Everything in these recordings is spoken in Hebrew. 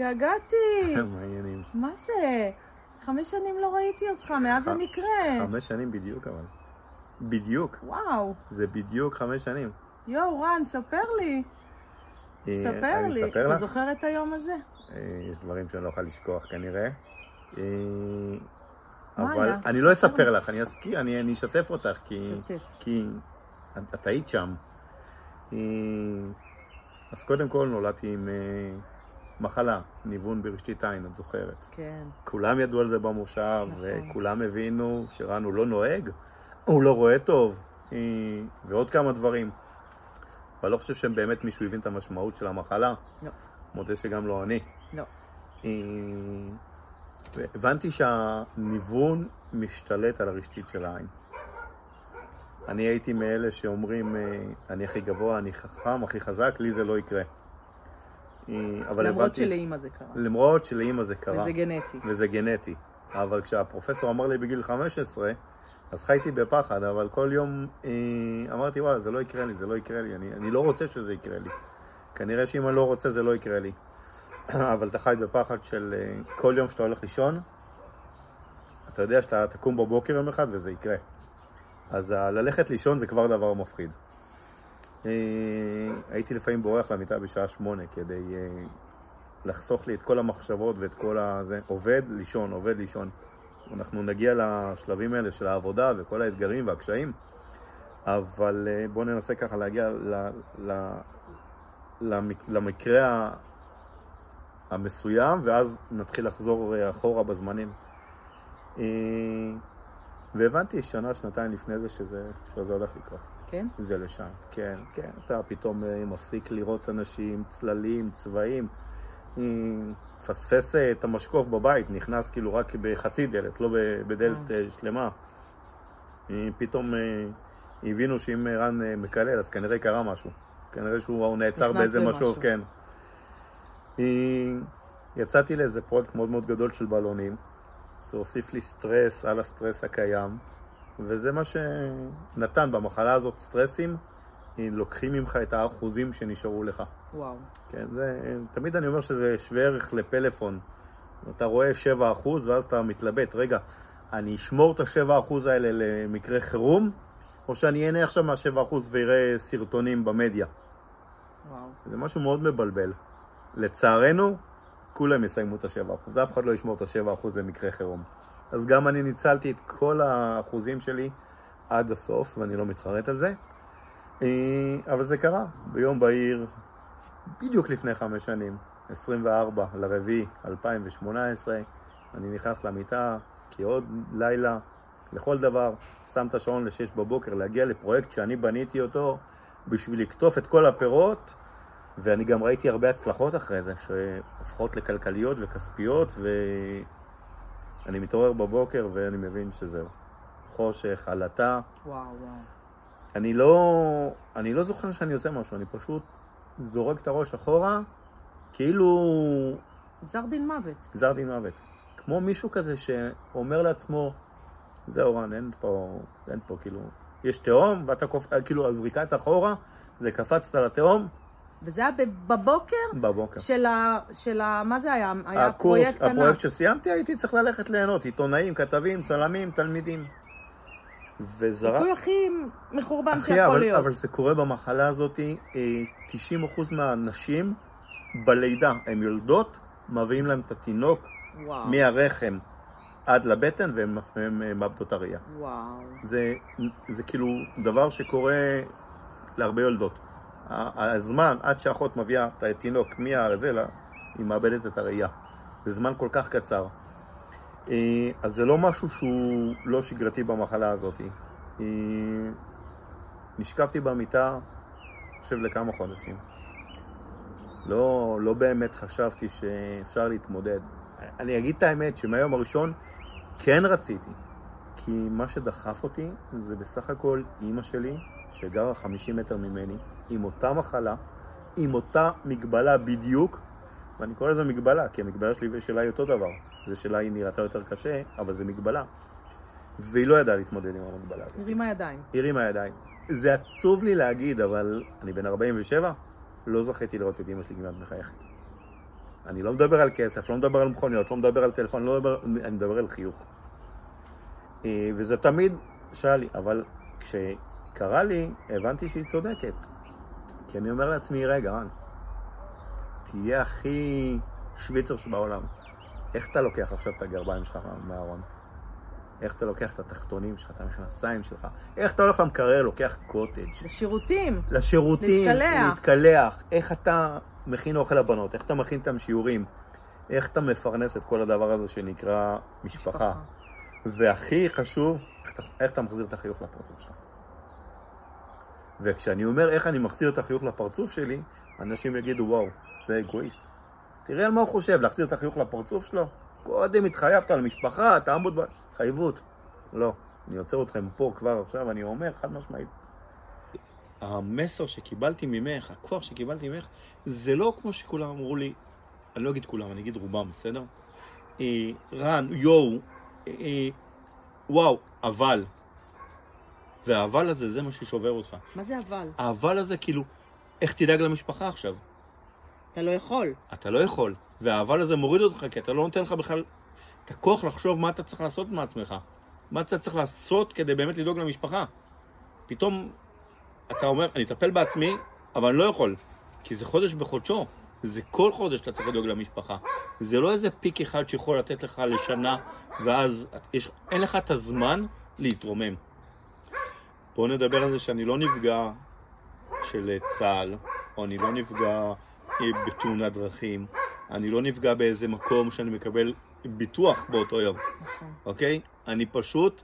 התגעגעתי. מה העניינים? מה זה? חמש שנים לא ראיתי אותך, מאז המקרה. חמש שנים בדיוק אבל. בדיוק. וואו. זה בדיוק חמש שנים. יואו, רן, ספר לי. אה, ספר לי. אתה? זוכר את היום הזה? אה, יש דברים שאני לא אוכל לשכוח כנראה. אה, אבל? אני לא ספר אספר. לך, אני אזכיר, אני אשתף אותך, כי... את היית שם. אז קודם כל נולדתי עם מחלה, ניוון ברשתית עין, את זוכרת. כן. כולם ידעו על זה במושב, נכון. וכולם הבינו שרן הוא לא נוהג, הוא לא רואה טוב, ועוד כמה דברים. אבל לא חושב שבאמת מישהו הבין את המשמעות של המחלה. לא. מודה שגם לא אני. לא. הבנתי שהניוון משתלט על הרשתית של העין. אני הייתי מאלה שאומרים, אה, אני הכי גבוה, אני חכם, הכי חזק, לי זה לא יקרה. אה, אבל למרות הבנתי, שלאימא זה קרה. למרות שלאימא זה קרה. וזה גנטי. וזה גנטי. אבל כשהפרופסור אמר לי בגיל 15, אז חייתי בפחד, אבל כל יום אה, אמרתי, וואי, זה לא יקרה לי, זה לא יקרה לי, אני, אני לא רוצה שזה יקרה לי. כנראה שאם אני לא רוצה זה לא יקרה לי. אבל אתה חי בפחד של אה, כל יום שאתה הולך לישון, אתה יודע שאתה תקום בבוקר יום אחד וזה יקרה. אז ללכת לישון זה כבר דבר מפחיד. אה, הייתי לפעמים בורח למיטה בשעה שמונה כדי אה, לחסוך לי את כל המחשבות ואת כל הזה. עובד, לישון, עובד, לישון. אנחנו נגיע לשלבים האלה של העבודה וכל האתגרים והקשיים, אבל אה, בואו ננסה ככה להגיע ל, ל, למק- למקרה המסוים, ואז נתחיל לחזור אחורה בזמנים. והבנתי שנה, שנתיים לפני זה שזה, שזה הולך לקרות. כן? זה לשם, כן, כן. אתה פתאום אה, מפסיק לראות אנשים, צללים, צבעים. מפספס את המשקוף בבית, נכנס כאילו רק בחצי דלת, לא בדלת אה, שלמה. אה, פתאום אה, הבינו שאם רן מקלל, אז כנראה קרה משהו. כנראה שהוא נעצר באיזה. משוב, כן. יצאתי לאיזה פרויקט מאוד מאוד גדול של בלונים. זה הוסיף לי סטרס על הסטרס הקיים, וזה מה שנתן במחלה הזאת סטרסים, לוקחים ממך את האחוזים שנשארו לך. וואו. כן, זה, תמיד אני אומר שזה שווה ערך לפלאפון. אתה רואה 7% ואז אתה מתלבט, רגע, אני אשמור את ה-7% האלה למקרה חירום, או שאני אהנה עכשיו מה-7% ואראה סרטונים במדיה. וואו. זה משהו מאוד מבלבל. לצערנו, כולם יסיימו את ה-7%, אף אחד לא ישמור את ה-7% למקרה חירום. אז גם אני ניצלתי את כל האחוזים שלי עד הסוף, ואני לא מתחרט על זה. אה, אבל זה קרה, ביום בהיר, בדיוק לפני חמש שנים, 24 לרביעי 2018, אני נכנס למיטה, כי עוד לילה, לכל דבר, שם את השעון ל-6 בבוקר, להגיע לפרויקט שאני בניתי אותו בשביל לקטוף את כל הפירות, ואני גם ראיתי הרבה הצלחות אחרי זה, שהופכות לכלכליות וכספיות, ואני מתעורר בבוקר ואני מבין שזהו. חושך, עלטה. וואו, וואו. אני לא, אני לא זוכר שאני עושה משהו, אני פשוט זורק את הראש אחורה, כאילו גזר דין מוות. גזר דין מוות. כמו מישהו כזה שאומר לעצמו, זהו רן, אין פה, אין פה, כאילו, יש תהום, ואתה קופ... כאילו, הזריקת אחורה, זה קפצת לתהום וזה היה בבוקר בבוקר. של ה... של ה... מה זה היה? היה הקורס, פרויקט ענק. הפרויקט שסיימתי, הייתי צריך ללכת ליהנות, עיתונאים, כתבים, צלמים, תלמידים. וזרק... ביטוי הכי מחורבן שיכול אבל, להיות. אבל זה קורה במחלה הזאת, אה, 90% מהנשים בלידה, הן יולדות, מביאים להם את התינוק וואו. מהרחם עד לבטן והן הן, אה, מאבדות הראייה. וואו. זה, זה כאילו דבר שקורה להרבה יולדות. הזמן עד שאחות מביאה את התינוק מהזה, לה- היא מאבדת את הראייה. בזמן כל כך קצר. אה, אז זה לא משהו שהוא לא שגרתי במחלה הזאת. אה, נשקפתי במיטה, אני חושב לכמה חודשים. לא, לא באמת חשבתי שאפשר להתמודד. אני אגיד את האמת, שמהיום הראשון כן רציתי. כי מה שדחף אותי זה בסך הכל אימא שלי, שגרה 50 מטר ממני, עם אותה מחלה, עם אותה מגבלה בדיוק, ואני קורא לזה מגבלה, כי המגבלה שלי ושלה היא אותו דבר. זה שלה היא נראתה יותר קשה, אבל זה מגבלה. והיא לא ידעה להתמודד עם המגבלה הזאת. הרימה ידיים. הרימה ידיים. זה עצוב לי להגיד, אבל אני בן 47, לא זכיתי לראות את אימא שלי כמעט מחייכת. אני לא מדבר על כסף, לא מדבר על מכוניות, לא מדבר על טלפון, לא מדבר, אני מדבר על חיוך. אה, וזה תמיד שהיה לי, אבל כשקרה לי, הבנתי שהיא צודקת. כי אני אומר לעצמי, רגע, רן, תהיה הכי שוויצר שבעולם. איך אתה לוקח עכשיו את הגרביים שלך מהארון? איך אתה לוקח את התחתונים שלך, את המכנסיים שלך? איך אתה הולך למקרר, לוקח קוטג'? לשירותים. לשירותים, להתקלח. להתקלח. איך אתה מכין אוכל לבנות, איך אתה מכין את שיעורים, איך אתה מפרנס את כל הדבר הזה שנקרא משפחה. והכי חשוב, איך אתה, איך אתה מחזיר את החיוך לפרצוף שלך. וכשאני אומר איך אני מחזיר את החיוך לפרצוף שלי, אנשים יגידו, וואו, זה אגואיסט. תראה על מה הוא חושב, להחזיר את החיוך לפרצוף שלו? קודם התחייבת על משפחה, תעמוד בהתחייבות. לא, אני עוצר אתכם פה כבר עכשיו, אני אומר חד משמעית. המסר שקיבלתי ממך, הכוח שקיבלתי ממך, זה לא כמו שכולם אמרו לי, אני לא אגיד כולם, אני אגיד רובם, בסדר? אה, רן, יואו, אה, אה, וואו, אבל. והאבל הזה, זה מה ששובר אותך. מה זה אבל? האבל הזה, כאילו, איך תדאג למשפחה עכשיו? אתה לא יכול. אתה לא יכול. והאבל הזה מוריד אותך, כי אתה לא נותן לך בכלל את הכוח לחשוב מה אתה צריך לעשות מעצמך. מה אתה צריך לעשות כדי באמת לדאוג למשפחה. פתאום אתה אומר, אני אטפל בעצמי, אבל אני לא יכול. כי זה חודש בחודשו. זה כל חודש אתה צריך לדאוג למשפחה. זה לא איזה פיק אחד שיכול לתת לך לשנה, ואז יש, אין לך את הזמן להתרומם. בואו נדבר על זה שאני לא נפגע של צה"ל, או אני לא נפגע בתאונת דרכים, אני לא נפגע באיזה מקום שאני מקבל ביטוח באותו יום, נכון. אוקיי? אני פשוט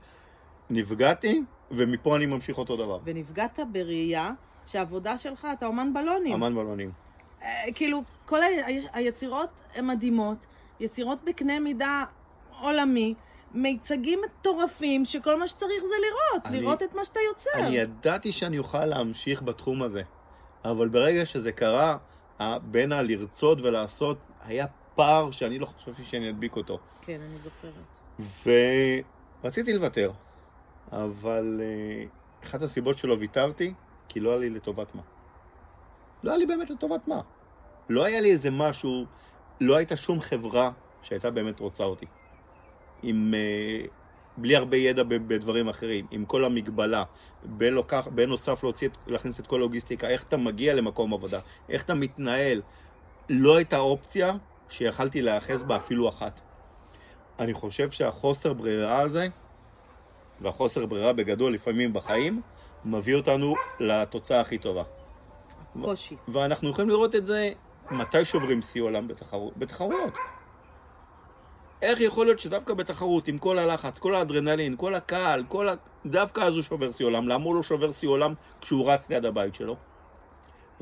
נפגעתי, ומפה אני ממשיך אותו דבר. ונפגעת בראייה שהעבודה שלך, אתה אומן בלונים. אמן בלונים. אה, כאילו, כל היצירות הן מדהימות, יצירות בקנה מידה עולמי, מיצגים מטורפים, שכל מה שצריך זה לראות, אני- לראות את מה שאתה יוצר. אני ידעתי שאני אוכל להמשיך בתחום הזה, אבל ברגע שזה קרה, בין הלרצות ולעשות, היה פער שאני לא חשבתי שאני אדביק אותו. כן, אני זוכרת. ורציתי לוותר, אבל אה, אחת הסיבות שלא ויתרתי, כי לא היה לי לטובת מה. לא היה לי באמת לטובת מה. לא היה לי איזה משהו, לא הייתה שום חברה שהייתה באמת רוצה אותי. עם, אה, בלי הרבה ידע בדברים אחרים, עם כל המגבלה, בנוסף להוציא, להכניס את כל הלוגיסטיקה, איך אתה מגיע למקום עבודה, איך אתה מתנהל. לא הייתה אופציה שיכלתי להיאחז בה אפילו אחת. אני חושב שהחוסר ברירה הזה, והחוסר ברירה בגדול לפעמים בחיים, מביא אותנו לתוצאה הכי טובה. קושי. ואנחנו יכולים לראות את זה מתי שוברים שיא עולם בתחרות, בתחרויות. איך יכול להיות שדווקא בתחרות, עם כל הלחץ, כל האדרנלין, כל הקהל, כל ה... דווקא אז הוא שובר שיא עולם? למה הוא לא שובר שיא עולם כשהוא רץ ליד הבית שלו?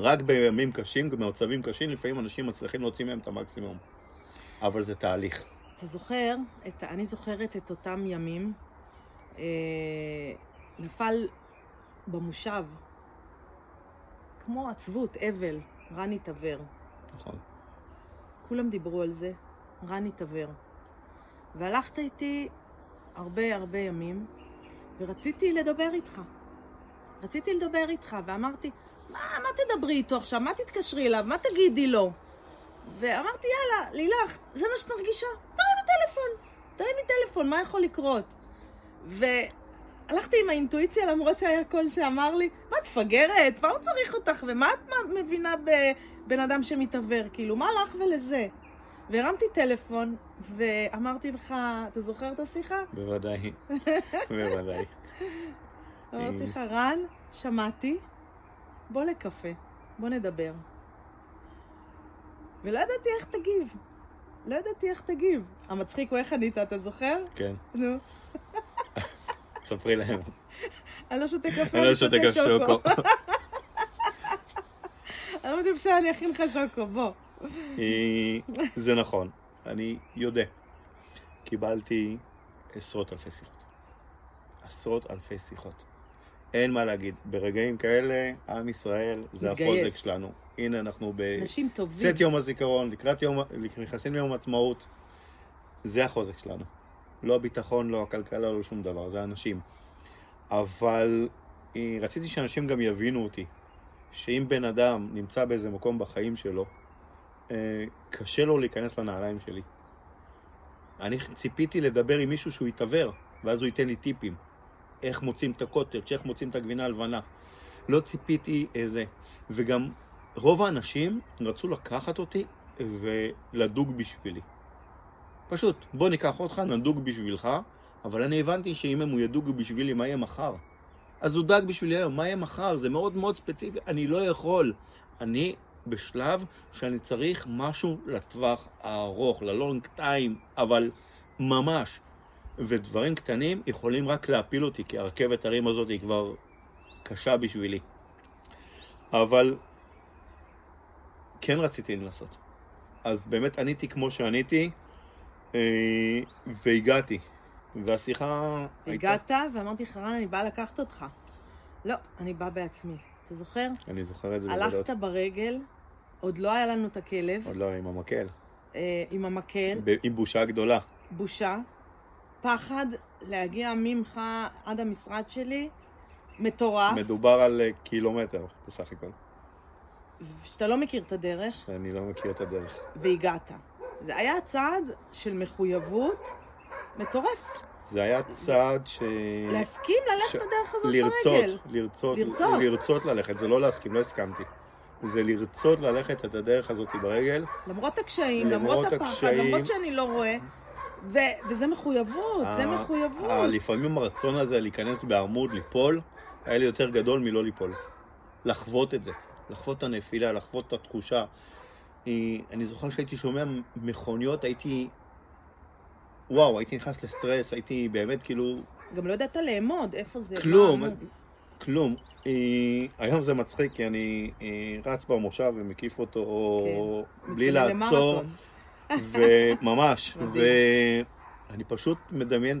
רק בימים קשים, במצבים קשים, לפעמים אנשים מצליחים להוציא מהם את המקסימום. אבל זה תהליך. אתה זוכר, את, אני זוכרת את אותם ימים, אה, נפל במושב, כמו עצבות, אבל, רן התעוור. נכון. כולם דיברו על זה, רן התעוור. והלכת איתי הרבה הרבה ימים, ורציתי לדבר איתך. רציתי לדבר איתך, ואמרתי, מה, מה תדברי איתו עכשיו? מה תתקשרי אליו? מה תגידי לו? ואמרתי, יאללה, לילך, זה מה שאת מרגישה? תרימי טלפון, תרימי טלפון, מה יכול לקרות? והלכתי עם האינטואיציה, למרות שהיה קול שאמר לי, מה, את מפגרת? מה הוא צריך אותך? ומה את מבינה בבן אדם שמתעוור? כאילו, מה לך ולזה? והרמתי טלפון, ואמרתי לך, אתה זוכר את השיחה? בוודאי. בוודאי. אמרתי לך, רן, שמעתי, בוא לקפה, בוא נדבר. ולא ידעתי איך תגיב. לא ידעתי איך תגיב. המצחיק הוא איך ענית, אתה זוכר? כן. נו. ספרי להם. אני לא שותה קפה, אני לא שותה שוקו. אמרתי, בסדר, אני אכין לך שוקו, בוא. זה נכון, אני יודע. קיבלתי עשרות אלפי שיחות. עשרות אלפי שיחות. אין מה להגיד, ברגעים כאלה, עם ישראל זה מתגייס. החוזק שלנו. הנה אנחנו אנשים. בצאת יום הזיכרון, לקראת יום, נכנסים ליום עצמאות, זה החוזק שלנו. לא הביטחון, לא הכלכלה, לא שום דבר, זה האנשים. אבל אה, רציתי שאנשים גם יבינו אותי, שאם בן אדם נמצא באיזה מקום בחיים שלו, קשה לו להיכנס לנעליים שלי. אני ציפיתי לדבר עם מישהו שהוא יתעוור, ואז הוא ייתן לי טיפים. איך מוצאים את הקוטג', איך מוצאים את הגבינה הלבנה. לא ציפיתי איזה. וגם רוב האנשים רצו לקחת אותי ולדוג בשבילי. פשוט, בוא ניקח אותך, נדוג בשבילך, אבל אני הבנתי שאם הם הוא ידוג בשבילי, מה יהיה מחר? אז הוא דג בשבילי היום, מה יהיה מחר? זה מאוד מאוד ספציפי, אני לא יכול. אני בשלב שאני צריך משהו לטווח הארוך, ללונג טיים, אבל ממש. ודברים קטנים יכולים רק להפיל אותי, כי הרכבת הרים הזאת היא כבר קשה בשבילי. אבל כן רציתי לנסות. אז באמת עניתי כמו שעניתי, אה, והגעתי. והשיחה הגעת הייתה... ואמרתי לך, רן, אני באה לקחת אותך. לא, אני באה בעצמי. אתה זוכר? אני זוכר את זה. הלכת ברגל, עוד לא היה לנו את הכלב. עוד לא, עם המקל. אה, עם המקל. ב- עם בושה גדולה. בושה. פחד להגיע ממך עד המשרד שלי, מטורף. מדובר על אה, קילומטר בסך הכל. שאתה לא מכיר את הדרך. שאני לא מכיר את הדרך. והגעת. זה היה צעד של מחויבות מטורף. זה היה צעד ש... להסכים ללכת ש... בדרך הזאת לרצות, ברגל. לרצות, לרצות. לרצות ללכת, זה לא להסכים, לא הסכמתי. זה לרצות ללכת את הדרך הזאת ברגל. למרות הקשיים, למרות, למרות הפחד, הקשיים, למרות שאני לא רואה. ו- וזה מחויבות, זה מחויבות. לפעמים הרצון הזה להיכנס בעמוד, ליפול, היה לי יותר גדול מלא ליפול. לחוות את זה, לחוות את הנפילה, לחוות את התחושה. אני זוכר שהייתי שומע מכוניות, הייתי... וואו, הייתי נכנס לסטרס, הייתי באמת כאילו... גם לא ידעת לאמוד, איפה זה? כלום, מה... כלום. אה, היום זה מצחיק, כי אני אה, רץ במושב ומקיף אותו כן. בלי לעצור. וממש, ואני פשוט מדמיין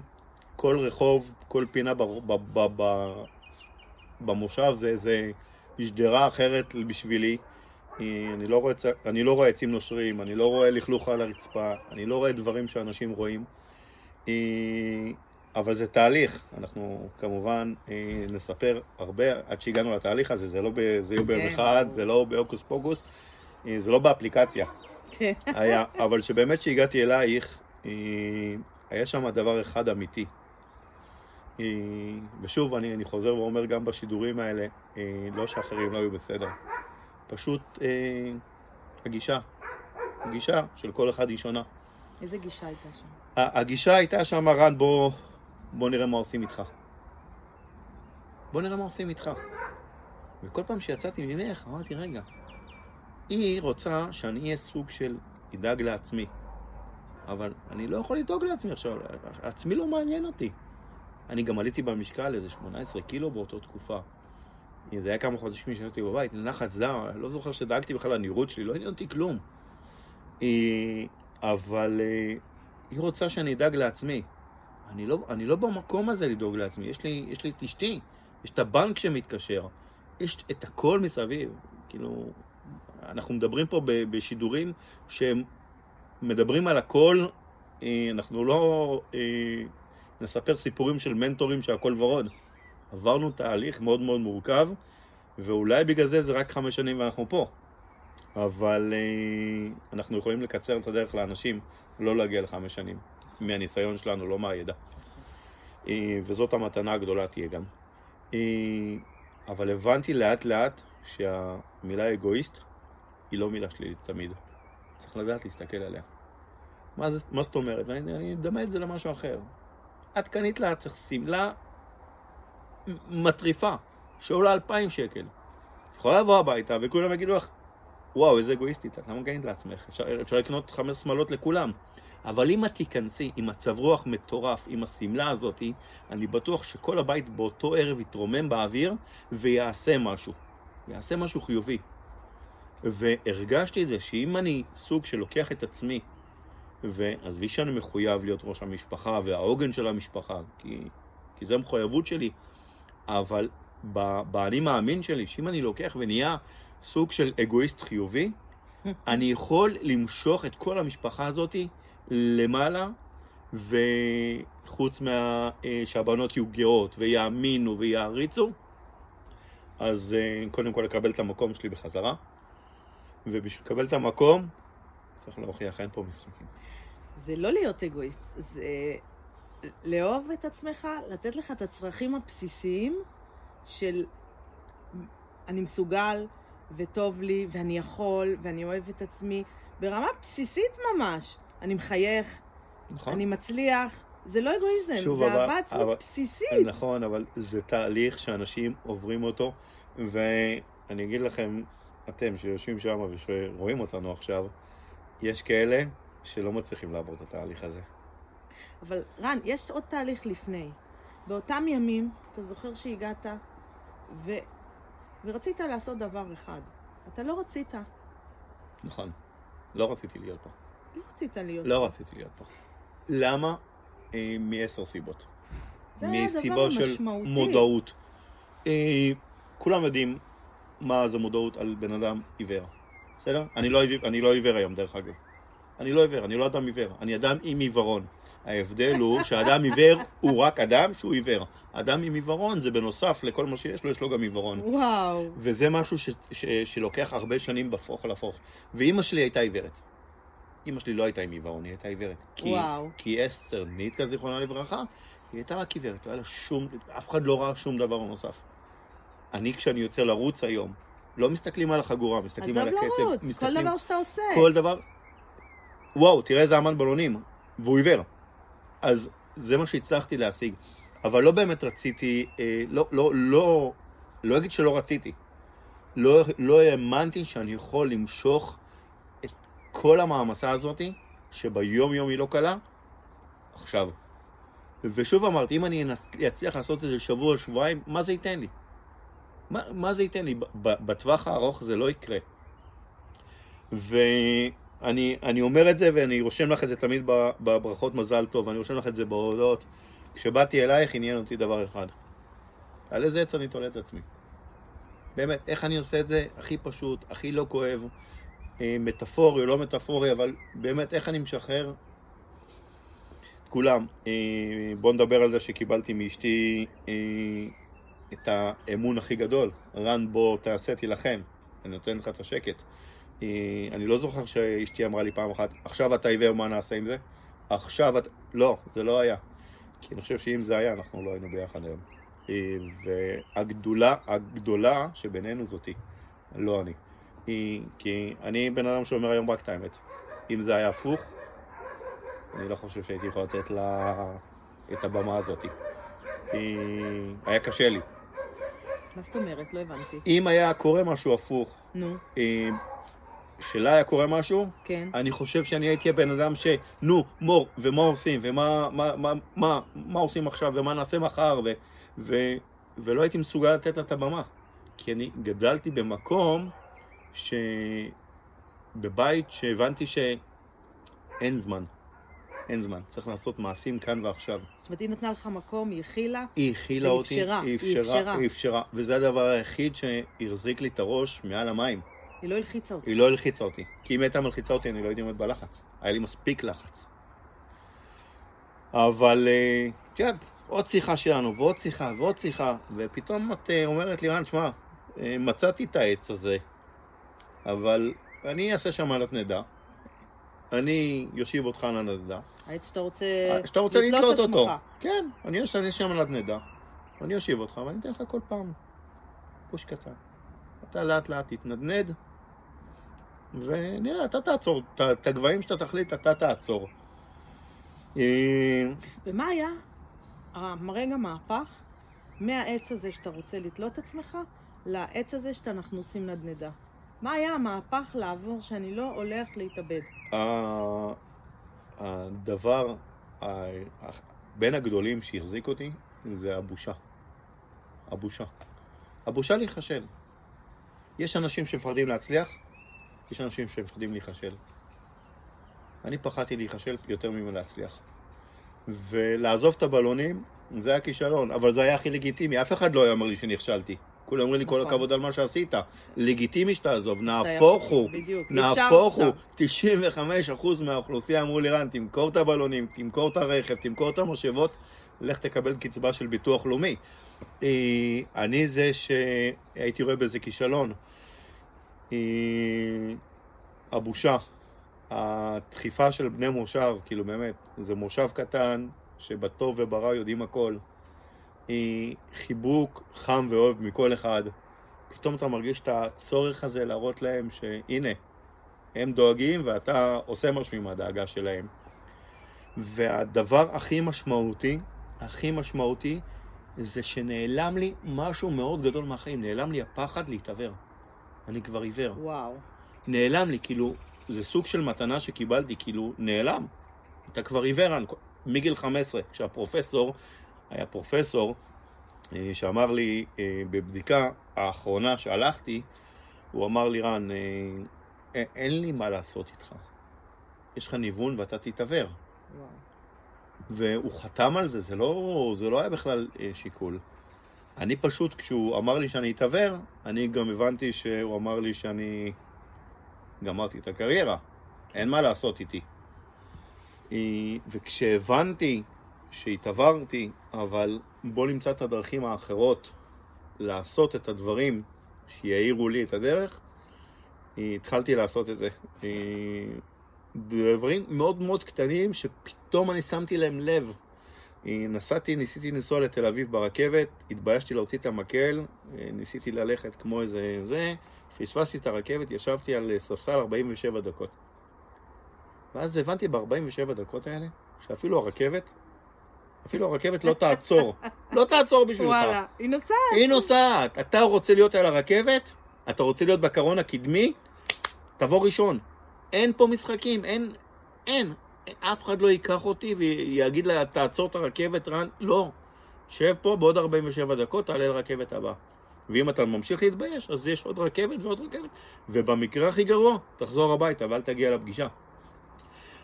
כל רחוב, כל פינה ב, ב, ב, ב, במושב זה איזה שדרה אחרת בשבילי. אני לא, רואה, אני לא רואה עצים נושרים, אני לא רואה לכלוך על הרצפה, אני לא רואה דברים שאנשים רואים. אבל זה תהליך, אנחנו כמובן נספר הרבה עד שהגענו לתהליך הזה, זה לא ביום כן. אחד, זה לא בהוקוס פוקוס, זה לא באפליקציה. כן. היה, אבל שבאמת כשהגעתי אלייך, היה שם דבר אחד אמיתי. ושוב, אני, אני חוזר ואומר גם בשידורים האלה, לא שאחרים לא היו בסדר. פשוט הגישה, הגישה של כל אחד היא שונה. איזה גישה הייתה שם? הגישה הייתה שם, רן, בוא, בוא נראה מה עושים איתך. בוא נראה מה עושים איתך. וכל פעם שיצאתי ממך, אמרתי, רגע, היא רוצה שאני אהיה סוג של אדאג לעצמי. אבל אני לא יכול לדאוג לעצמי עכשיו, עצמי לא מעניין אותי. אני גם עליתי במשקל איזה 18 קילו באותה תקופה. זה היה כמה חודשים שישבתי בבית, לחץ דם, לא זוכר שדאגתי בכלל לנראות שלי, לא עניין אותי כלום. אה, אבל אה, היא רוצה שאני אדאג לעצמי. אני לא, אני לא במקום הזה לדאוג לעצמי, יש לי, יש לי את אשתי, יש את הבנק שמתקשר, יש את הכל מסביב. כאילו, אנחנו מדברים פה בשידורים שהם מדברים על הכל, אה, אנחנו לא אה, נספר סיפורים של מנטורים שהכל ורוד. עברנו תהליך מאוד מאוד מורכב, ואולי בגלל זה זה רק חמש שנים ואנחנו פה. אבל אה, אנחנו יכולים לקצר את הדרך לאנשים, לא להגיע לחמש שנים, מהניסיון שלנו, לא מהידע. וזאת המתנה הגדולה תהיה גם. אבל הבנתי לאט לאט שהמילה אגואיסט היא לא מילה שלילית תמיד. צריך לדעת להסתכל עליה. מה, זה, מה זאת אומרת? אני, אדמה את זה למשהו אחר. את קנית לעצמך שמלה מטריפה, שעולה אלפיים שקל. יכולה לבוא הביתה וכולם יגידו לך, וואו, איזה אגואיסטית, את למה קנית לעצמך? אפשר, אפשר לקנות חמש שמלות לכולם. אבל אם את תיכנסי עם מצב רוח מטורף, עם השמלה הזאת, אני בטוח שכל הבית באותו ערב יתרומם באוויר ויעשה משהו. יעשה משהו חיובי. והרגשתי את זה שאם אני סוג שלוקח את עצמי, ועזבי שאני מחויב להיות ראש המשפחה והעוגן של המשפחה, כי, כי זו המחויבות שלי, אבל באני מאמין שלי, שאם אני לוקח ונהיה סוג של אגואיסט חיובי, אני יכול למשוך את כל המשפחה הזאת למעלה, וחוץ מה... שהבנות יהיו גאות ויאמינו ויעריצו, אז אה, קודם כל לקבל את המקום שלי בחזרה. ובשביל לקבל את המקום, צריך להוכיח, אין פה משחקים. זה לא להיות אגואיסט, זה לאהוב את עצמך, לתת לך את הצרכים הבסיסיים של אני מסוגל וטוב לי ואני יכול ואני אוהב את עצמי ברמה בסיסית ממש. אני מחייך, נכון? אני מצליח, זה לא אגואיזם, שוב, זה אבל- אהבה עצמית אבל- בסיסית. נכון, אבל זה תהליך שאנשים עוברים אותו, ואני אגיד לכם, אתם שיושבים שם ושרואים אותנו עכשיו, יש כאלה שלא מצליחים לעבור את התהליך הזה. אבל רן, יש עוד תהליך לפני. באותם ימים, אתה זוכר שהגעת ו... ורצית לעשות דבר אחד. אתה לא רצית, נכון. לא רציתי להיות פה. לא רצית להיות. לא רציתי להיות פה. למה? אה, מעשר סיבות. זה היה מסיבה הדבר של המשמעותי. מודעות. אה, כולם יודעים מה זה מודעות על בן אדם עיוור. בסדר? אני לא, עיוור- אני לא עיוור היום, דרך אגב. אני לא עיוור, אני לא אדם עיוור, אני אדם עם עיוורון. ההבדל הוא שאדם עיוור הוא רק אדם שהוא עיוור. אדם עם עיוורון זה בנוסף לכל מה שיש לו, יש לו גם עיוורון. וואו. וזה משהו ש, ש, שלוקח הרבה שנים בהפוך על הפוך. ואימא שלי הייתה עיוורת. אימא שלי לא הייתה עם עיוורון, היא הייתה עיוורת. כי, וואו. כי אסתר ניטקה, זיכרונה לברכה, היא הייתה רק עיוורת, לא היה לה שום, אף אחד לא ראה שום דבר נוסף. אני, כשאני יוצא לרוץ היום, לא מסתכלים על החגורה, מסתכלים עזוב על הקצב. לרוץ, כל דבר שאתה עושה. כל דבר. וואו, תראה איזה אמן בלונים, והוא עיוור. אז זה מה שהצלחתי להשיג. אבל לא באמת רציתי, אה, לא, לא, לא, לא אגיד שלא רציתי. לא, לא האמנתי שאני יכול למשוך את כל המעמסה הזאת, שביום יום היא לא קלה, עכשיו. ושוב אמרתי, אם אני אצליח לעשות את זה שבוע, שבועיים, מה זה ייתן לי? מה, מה זה ייתן לי? בטווח הארוך זה לא יקרה. ואני אני אומר את זה ואני רושם לך את זה תמיד בברכות מזל טוב, אני רושם לך את זה בהודעות. כשבאתי אלייך עניין אותי דבר אחד. על איזה עץ אני תולה את עצמי. באמת, איך אני עושה את זה הכי פשוט, הכי לא כואב, אה, מטאפורי או לא מטאפורי, אבל באמת איך אני משחרר את כולם. אה, בואו נדבר על זה שקיבלתי מאשתי אה, את האמון הכי גדול. רן, בוא תעשה, תילחם. אני נותן לך את השקט. אה, אני לא זוכר שאשתי אמרה לי פעם אחת, עכשיו אתה עיוור, מה נעשה עם זה? עכשיו אתה... לא, זה לא היה. כי אני חושב שאם זה היה, אנחנו לא היינו ביחד היום. אה, והגדולה, הגדולה שבינינו זאתי, לא אני. היא, כי אני בן אדם שאומר היום רק את האמת. אם זה היה הפוך, אני לא חושב שהייתי יכול לתת לה את הבמה הזאת. היה קשה לי. מה זאת אומרת? לא הבנתי. אם היה קורה משהו הפוך, נו, אה, שלה היה קורה משהו, כן. אני חושב שאני הייתי הבן אדם ש... נו, מור, ומה עושים, ומה מה, מה, מה, מה עושים עכשיו, ומה נעשה מחר, ו, ו, ולא הייתי מסוגל לתת לה את הבמה. כי אני גדלתי במקום ש... בבית שהבנתי שאין זמן. אין זמן. צריך לעשות מעשים כאן ועכשיו. זאת אומרת, היא נתנה לך מקום, היא הכילה. היא הכילה היא אותי, אפשרה, היא היא אפשרה, אפשרה. היא אפשרה. וזה הדבר היחיד שהחזיק לי את הראש מעל המים. היא לא הלחיצה אותך. היא לא הלחיצה אותי. כי אם הייתה מלחיצה אותי, אני לא הייתי עומד בלחץ. היה לי מספיק לחץ. אבל, אה, את יודעת, עוד שיחה שלנו, ועוד שיחה, ועוד שיחה, ופתאום את אה, אומרת לי, רן, שמע, אה, מצאתי את העץ הזה, אבל אני אעשה שם על התנדה. אני יושיב אותך על הנדדה. העץ שאתה רוצה... שאתה רוצה לתלות אותו. כן, אני אשנה שם על הנדדה. אני אושיב אותך, ואני אתן לך כל פעם פוש קטן. אתה לאט לאט תתנדנד, ונראה, אתה תעצור. את- הגבהים שאתה תחליט, אתה תעצור. אה, ומה היה הרגע מהפך מהעץ הזה שאתה רוצה לתלות עצמך לעץ הזה שאנחנו עושים נדנדה? מה היה המהפך לעבור שאני לא הולך להתאבד? הדבר בין הגדולים שהחזיק אותי זה הבושה. הבושה. הבושה להיכשל. יש אנשים שמפחדים להצליח, יש אנשים שמפחדים להיכשל. אני פחדתי להיכשל יותר מלהצליח. ולעזוב את הבלונים, זה היה כישלון, אבל זה היה הכי לגיטימי, אף אחד לא היה אומר לי שנכשלתי. כולם אומרים לי כל נכון. הכבוד על מה שעשית. לגיטימי שתעזוב, נהפוך הוא. נהפוך הוא, אפשר. 95% מהאוכלוסייה אמרו לי, רן, תמכור את הבלונים, תמכור את הרכב, תמכור את המשאבות, לך תקבל קצבה של ביטוח לאומי. אה, אני זה שהייתי רואה בזה כישלון. אה, הבושה, הדחיפה של בני מושב, כאילו באמת, זה מושב קטן, שבטוב וברע יודעים הכל. היא חיבוק חם ואוהב מכל אחד. פתאום אתה מרגיש את הצורך הזה להראות להם שהנה, הם דואגים ואתה עושה משהו עם הדאגה שלהם. והדבר הכי משמעותי, הכי משמעותי, זה שנעלם לי משהו מאוד גדול מהחיים, נעלם לי הפחד להתעוור. אני כבר עיוור. וואו. נעלם לי, כאילו, זה סוג של מתנה שקיבלתי, כאילו, נעלם. אתה כבר עיוור מגיל 15, כשהפרופסור, היה פרופסור, אה, שאמר לי אה, בבדיקה האחרונה שהלכתי, הוא אמר לי, רן, אה, אין לי מה לעשות איתך. יש לך ניוון ואתה תתעוור. והוא חתם על זה, זה לא, זה לא היה בכלל שיקול. אני פשוט, כשהוא אמר לי שאני אתעוור, אני גם הבנתי שהוא אמר לי שאני גמרתי את הקריירה, אין מה לעשות איתי. וכשהבנתי שהתעברתי, אבל בוא נמצא את הדרכים האחרות לעשות את הדברים שיאירו לי את הדרך, התחלתי לעשות את זה. דברים מאוד מאוד קטנים שפתאום אני שמתי להם לב. נסעתי, ניסיתי לנסוע לתל אביב ברכבת, התביישתי להוציא את המקל, ניסיתי ללכת כמו איזה זה, פספסתי את הרכבת, ישבתי על ספסל 47 דקות. ואז הבנתי ב-47 דקות האלה, שאפילו הרכבת, אפילו הרכבת לא תעצור. לא תעצור בשבילך. וואלה, היא נוסעת. היא נוסעת. אתה רוצה להיות על הרכבת? אתה רוצה להיות בקרון הקדמי? תבוא ראשון. אין פה משחקים, אין, אין. אף אחד לא ייקח אותי ויגיד לה, תעצור את הרכבת, רן. לא. שב פה, בעוד 47 דקות תעלה לרכבת הבאה. ואם אתה ממשיך להתבייש, אז יש עוד רכבת ועוד רכבת. ובמקרה הכי גרוע, תחזור הביתה ואל תגיע לפגישה.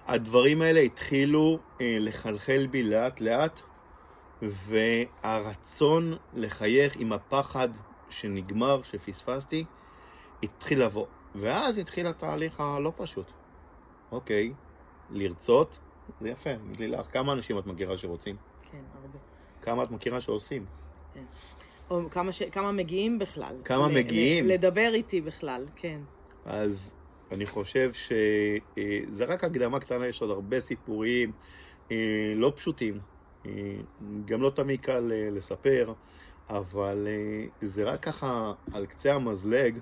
הדברים האלה התחילו אה, לחלחל בי לאט לאט, והרצון לחייך עם הפחד שנגמר, שפספסתי, התחיל לבוא. ואז התחיל התהליך הלא פשוט. אוקיי, לרצות, זה יפה, לילך, כמה אנשים את מכירה שרוצים? כן, הרבה. כמה את מכירה שעושים? כן. או כמה, ש... כמה מגיעים בכלל. כמה ל... מגיעים? לדבר איתי בכלל, כן. אז אני חושב שזה רק הקדמה קטנה, יש עוד הרבה סיפורים אה, לא פשוטים, אה, גם לא תמיד קל אה, לספר, אבל זה רק ככה על קצה המזלג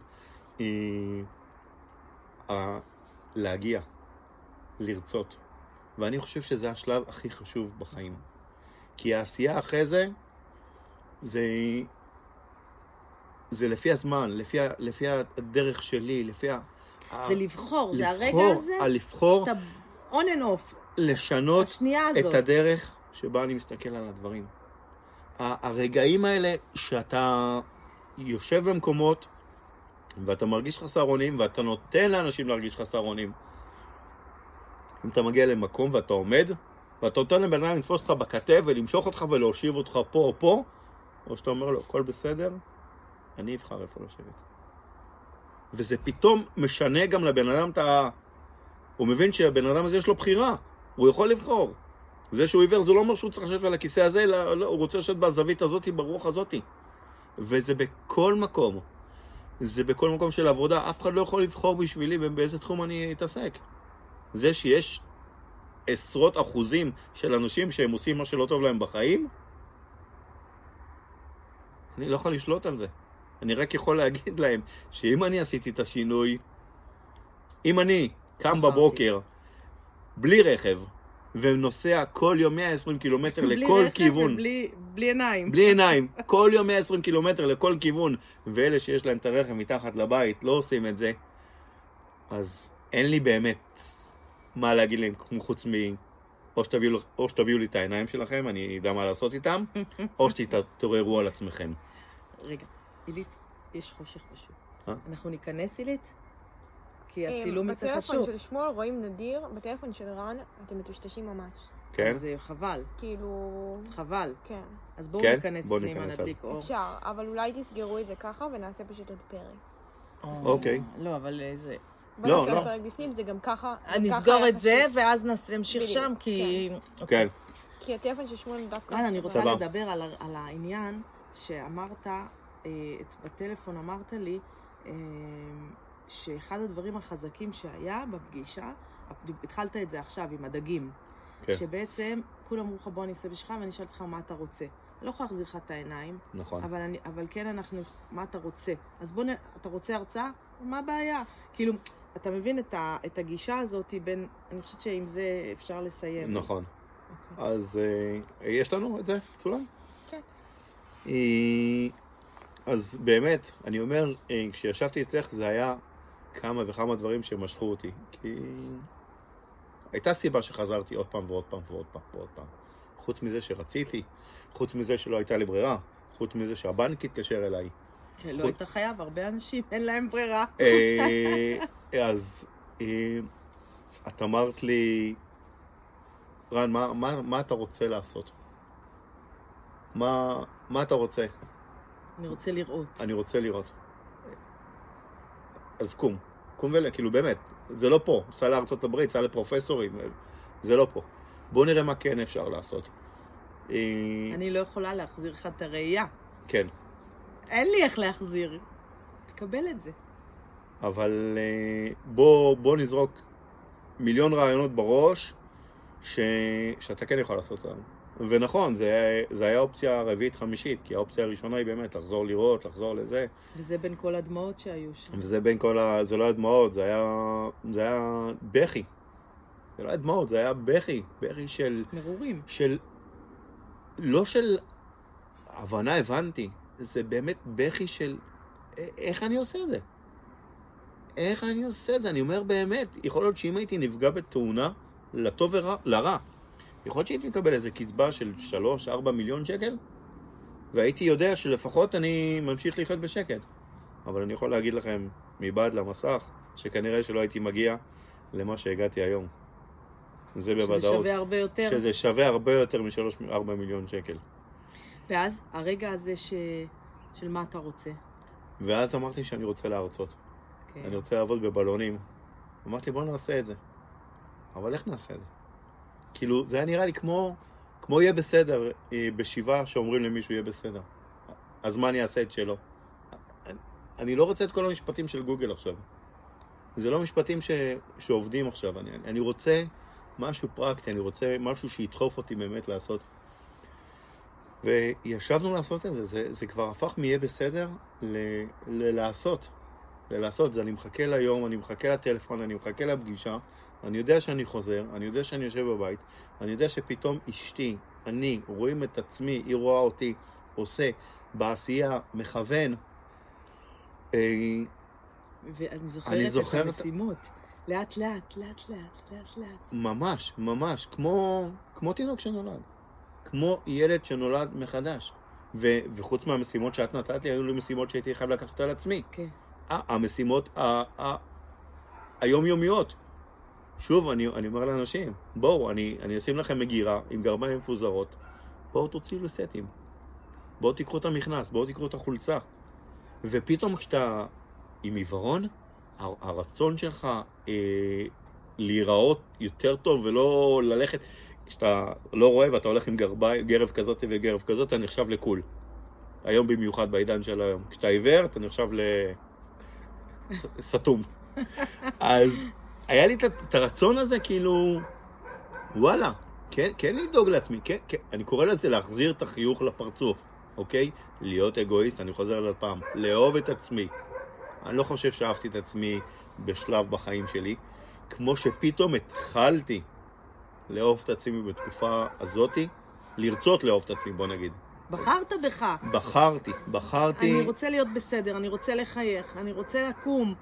להגיע, לרצות. ואני חושב שזה השלב הכי חשוב בחיים. כי העשייה אחרי זה, זה, זה לפי הזמן, לפי, לפי הדרך שלי, לפי ה... זה לבחור, זה הרגע הזה, לבחור, שאתה on and off. לשנות את הדרך שבה אני מסתכל על הדברים. הרגעים האלה שאתה יושב במקומות ואתה מרגיש חסר אונים ואתה נותן לאנשים להרגיש חסר אונים. אם אתה מגיע למקום ואתה עומד ואתה נותן לבן אדם לתפוס אותך בכתף ולמשוך אותך ולהושיב אותך פה או פה, או שאתה אומר לו, הכל בסדר, אני אבחר איפה לשבת. וזה פתאום משנה גם לבן אדם את ה... הוא מבין שהבן אדם הזה יש לו בחירה, הוא יכול לבחור. זה שהוא עיוור זה לא אומר שהוא צריך לשבת על הכיסא הזה, לא, לא, הוא רוצה לשבת בזווית הזאת, ברוח הזאת. וזה בכל מקום. זה בכל מקום של עבודה, אף אחד לא יכול לבחור בשבילי באיזה תחום אני אתעסק. זה שיש עשרות אחוזים של אנשים שהם עושים מה שלא טוב להם בחיים, אני לא יכול לשלוט על זה. אני רק יכול להגיד להם שאם אני עשיתי את השינוי, אם אני קם בבוקר בלי רכב ונוסע כל יום 120 קילומטר לכל כיוון, בלי רכב ובלי עיניים, בלי עיניים, כל יום 120 קילומטר לכל כיוון, ואלה שיש להם את הרכב מתחת לבית לא עושים את זה, אז אין לי באמת מה להגיד להם חוץ מ... או שתביאו, או שתביאו לי את העיניים שלכם, אני אדע מה לעשות איתם, או שתתעוררו על עצמכם. רגע, עילית, יש חושך פשוט. אה? אנחנו ניכנס עילית? כי אה, הצילום יצא חשוב. בטלפון של שמואל רואים נדיר, בטלפון של רן אתם מטושטשים ממש. כן? אז אה, חבל, כאילו... חבל. כן. אז בואו כן? ניכנס בואו פנימה, נדליק אור. אפשר, אבל אולי תסגרו את זה ככה ונעשה פשוט עוד פרק. אוקיי. לא, אבל זה... לא, לא. פרק בפנים, זה גם ככה... נסגור את זה. ואז נמשיך שם, כי... כן. כי הטלפון של שמואל דווקא... רן, אני רוצה. לדבר על, העניין שאמרת, אה, בטלפון אמרת לי, אה, שאחד הדברים החזקים שהיה בפגישה, התחלת את זה עכשיו עם הדגים. כן. שבעצם כולם אמרו לך בוא אני אעשה בשבילך ואני אשאל אותך מה אתה רוצה. אני לא יכולה להחזיר לך את העיניים, נכון. אבל, אני, אבל כן אנחנו, מה אתה רוצה? אז בוא נ... אתה רוצה הרצאה? מה הבעיה? כאילו, אתה מבין את, ה, את הגישה הזאת בין, אני חושבת שעם זה אפשר לסיים. נכון. אוקיי. אז אה, יש לנו את זה צולם? כן. אה, אז באמת, אני אומר, אה, כשישבתי אצלך זה היה כמה וכמה דברים שמשכו אותי. כי הייתה סיבה שחזרתי עוד פעם ועוד פעם ועוד פעם ועוד פעם. חוץ מזה שרציתי, חוץ מזה שלא הייתה לי ברירה, חוץ מזה שהבנק התקשר אליי. לא היית חייב, הרבה אנשים אין להם ברירה. אה, אז אה, את אמרת לי, רן, מה, מה, מה אתה רוצה לעשות? מה, מה אתה רוצה? אני רוצה לראות. אני רוצה לראות. אז קום, קום ול... כאילו באמת, זה לא פה. סע לארצות הברית, סע לפרופסורים, זה לא פה. בוא נראה מה כן אפשר לעשות. אה, אני לא יכולה להחזיר לך את הראייה. כן, אין לי איך להחזיר. תקבל את זה. אבל אה, בוא, בוא נזרוק מיליון רעיונות בראש ש... שאתה כן יכול לעשות אותם. ונכון, זה, זה היה אופציה רביעית-חמישית, כי האופציה הראשונה היא באמת לחזור לראות, לחזור לזה. וזה בין כל הדמעות שהיו שם. וזה בין כל ה... זה לא היה דמעות, זה היה, זה היה בכי. זה לא היה דמעות, זה היה בכי. בכי של... מרורים. של... לא של הבנה, הבנתי. זה באמת בכי של... א- איך אני עושה את זה? איך אני עושה את זה? אני אומר באמת, יכול להיות שאם הייתי נפגע בתאונה, לטוב ורע, לרע, יכול להיות שהייתי מקבל איזה קצבה של 3-4 מיליון שקל, והייתי יודע שלפחות אני ממשיך לחיות בשקט. אבל אני יכול להגיד לכם, מבעד למסך, שכנראה שלא הייתי מגיע למה שהגעתי היום. זה שזה בוודאות. שווה הרבה יותר. שזה שווה הרבה יותר מ-3-4 מיליון שקל. ואז הרגע הזה ש... של מה אתה רוצה. ואז אמרתי שאני רוצה להרצות. כן. אני רוצה לעבוד בבלונים. אמרתי, בוא נעשה את זה. אבל איך נעשה את זה? כאילו, זה היה נראה לי כמו, כמו יהיה בסדר, אה, בשבעה שאומרים למישהו יהיה בסדר. הזמן יעשה את שלו. אני, אני לא רוצה את כל המשפטים של גוגל עכשיו. זה לא משפטים ש, שעובדים עכשיו. אני, אני רוצה משהו פרקטי, אני רוצה משהו שידחוף אותי באמת לעשות. וישבנו לעשות את זה, זה, זה כבר הפך מיהיה בסדר ל, ללעשות. ללעשות זה, אני מחכה ליום, אני מחכה לטלפון, אני מחכה לפגישה, אני יודע שאני חוזר, אני יודע שאני יושב בבית, אני יודע שפתאום אשתי, אני, רואים את עצמי, היא רואה אותי, עושה, בעשייה, מכוון. אה, ואני אני זוכרת זוכר את- המשימות. לאט לאט, לאט לאט, לאט לאט. ממש, ממש, כמו, כמו תינוק שנולד. כמו ילד שנולד מחדש. ו, וחוץ מהמשימות שאת נתת לי, היו לי משימות שהייתי חייב לקחת על עצמי. כן. ה- המשימות ה- ה- היומיומיות. שוב, אני, אני אומר לאנשים, בואו, אני, אני אשים לכם מגירה עם גרביים מפוזרות, בואו תוציאו לסטים. בואו תיקחו את המכנס, בואו תיקחו את החולצה. ופתאום כשאתה עם עיוורון, הר- הרצון שלך אה, להיראות יותר טוב ולא ללכת, כשאתה לא רואה ואתה הולך עם גרבי, גרב כזאת וגרב כזאת, אתה נחשב לקול. היום במיוחד בעידן של היום. כשאתה עיוור, אתה נחשב ל... ס- סתום. אז היה לי את הרצון הזה, כאילו, וואלה, כן, כן לדאוג לעצמי, כן, כן, אני קורא לזה להחזיר את החיוך לפרצוף, אוקיי? להיות אגואיסט, אני חוזר על זה פעם, לאהוב את עצמי. אני לא חושב שאהבתי את עצמי בשלב בחיים שלי, כמו שפתאום התחלתי לאהוב את עצמי בתקופה הזאתי, לרצות לאהוב את עצמי, בוא נגיד. בחרת בך. בחרתי, בחרתי... אני רוצה להיות בסדר, אני רוצה לחייך, אני רוצה לקום.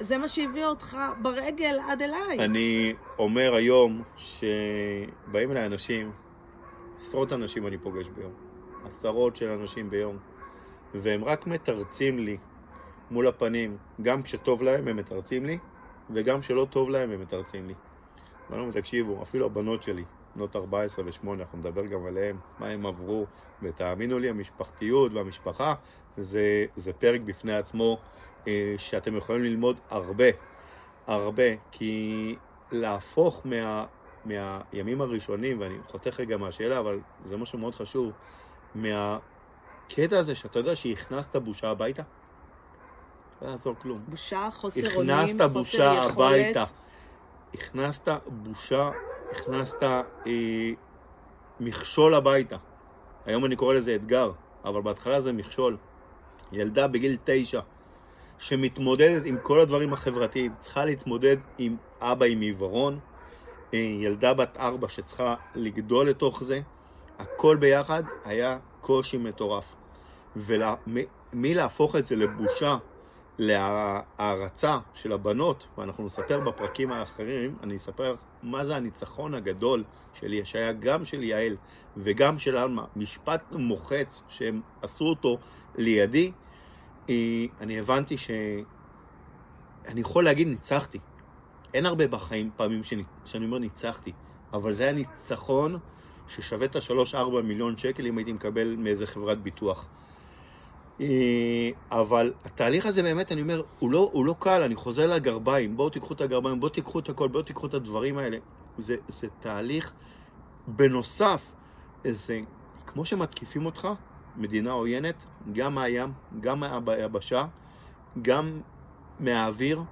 זה מה שהביא אותך ברגל עד אליי. אני אומר היום שבאים אליי אנשים, עשרות אנשים אני פוגש ביום, עשרות של אנשים ביום, והם רק מתרצים לי מול הפנים, גם כשטוב להם הם מתרצים לי, וגם כשלא טוב להם הם מתרצים לי. אומר, תקשיבו, אפילו הבנות שלי, בנות 14 ו-8, אנחנו נדבר גם עליהן, מה הם עברו, ותאמינו לי, המשפחתיות והמשפחה זה, זה פרק בפני עצמו אה, שאתם יכולים ללמוד הרבה, הרבה, כי להפוך מה, מהימים הראשונים, ואני חותך רגע מהשאלה, אבל זה משהו מאוד חשוב, מהקטע הזה שאתה יודע שהכנסת בושה הביתה, לא יעזור כלום. בושה, חוסר אונים, הכנסת חוסר בושה יכולת. הביתה. הכנסת בושה, הכנסת אה, מכשול הביתה. היום אני קורא לזה אתגר, אבל בהתחלה זה מכשול. ילדה בגיל תשע, שמתמודדת עם כל הדברים החברתיים, צריכה להתמודד עם אבא עם עיוורון, אה, ילדה בת ארבע שצריכה לגדול לתוך זה, הכל ביחד היה קושי מטורף. ומלהפוך את זה לבושה, להערצה של הבנות, ואנחנו נספר בפרקים האחרים, אני אספר מה זה הניצחון הגדול שלי, שהיה גם של יעל וגם של עלמה, משפט מוחץ שהם עשו אותו לידי, אה, אני הבנתי ש... אני יכול להגיד ניצחתי. אין הרבה בחיים פעמים שאני, שאני אומר ניצחתי, אבל זה היה ניצחון ששווה את ה-3-4 מיליון שקל אם הייתי מקבל מאיזה חברת ביטוח. אה, אבל התהליך הזה באמת, אני אומר, הוא לא, הוא לא קל, אני חוזר לגרביים, בואו תיקחו את הגרביים, בואו תיקחו את הכל, בואו תיקחו את הדברים האלה. זה, זה תהליך בנוסף, זה כמו שמתקיפים אותך, מדינה עוינת, גם מהים, גם מהיבשה, גם מהאוויר,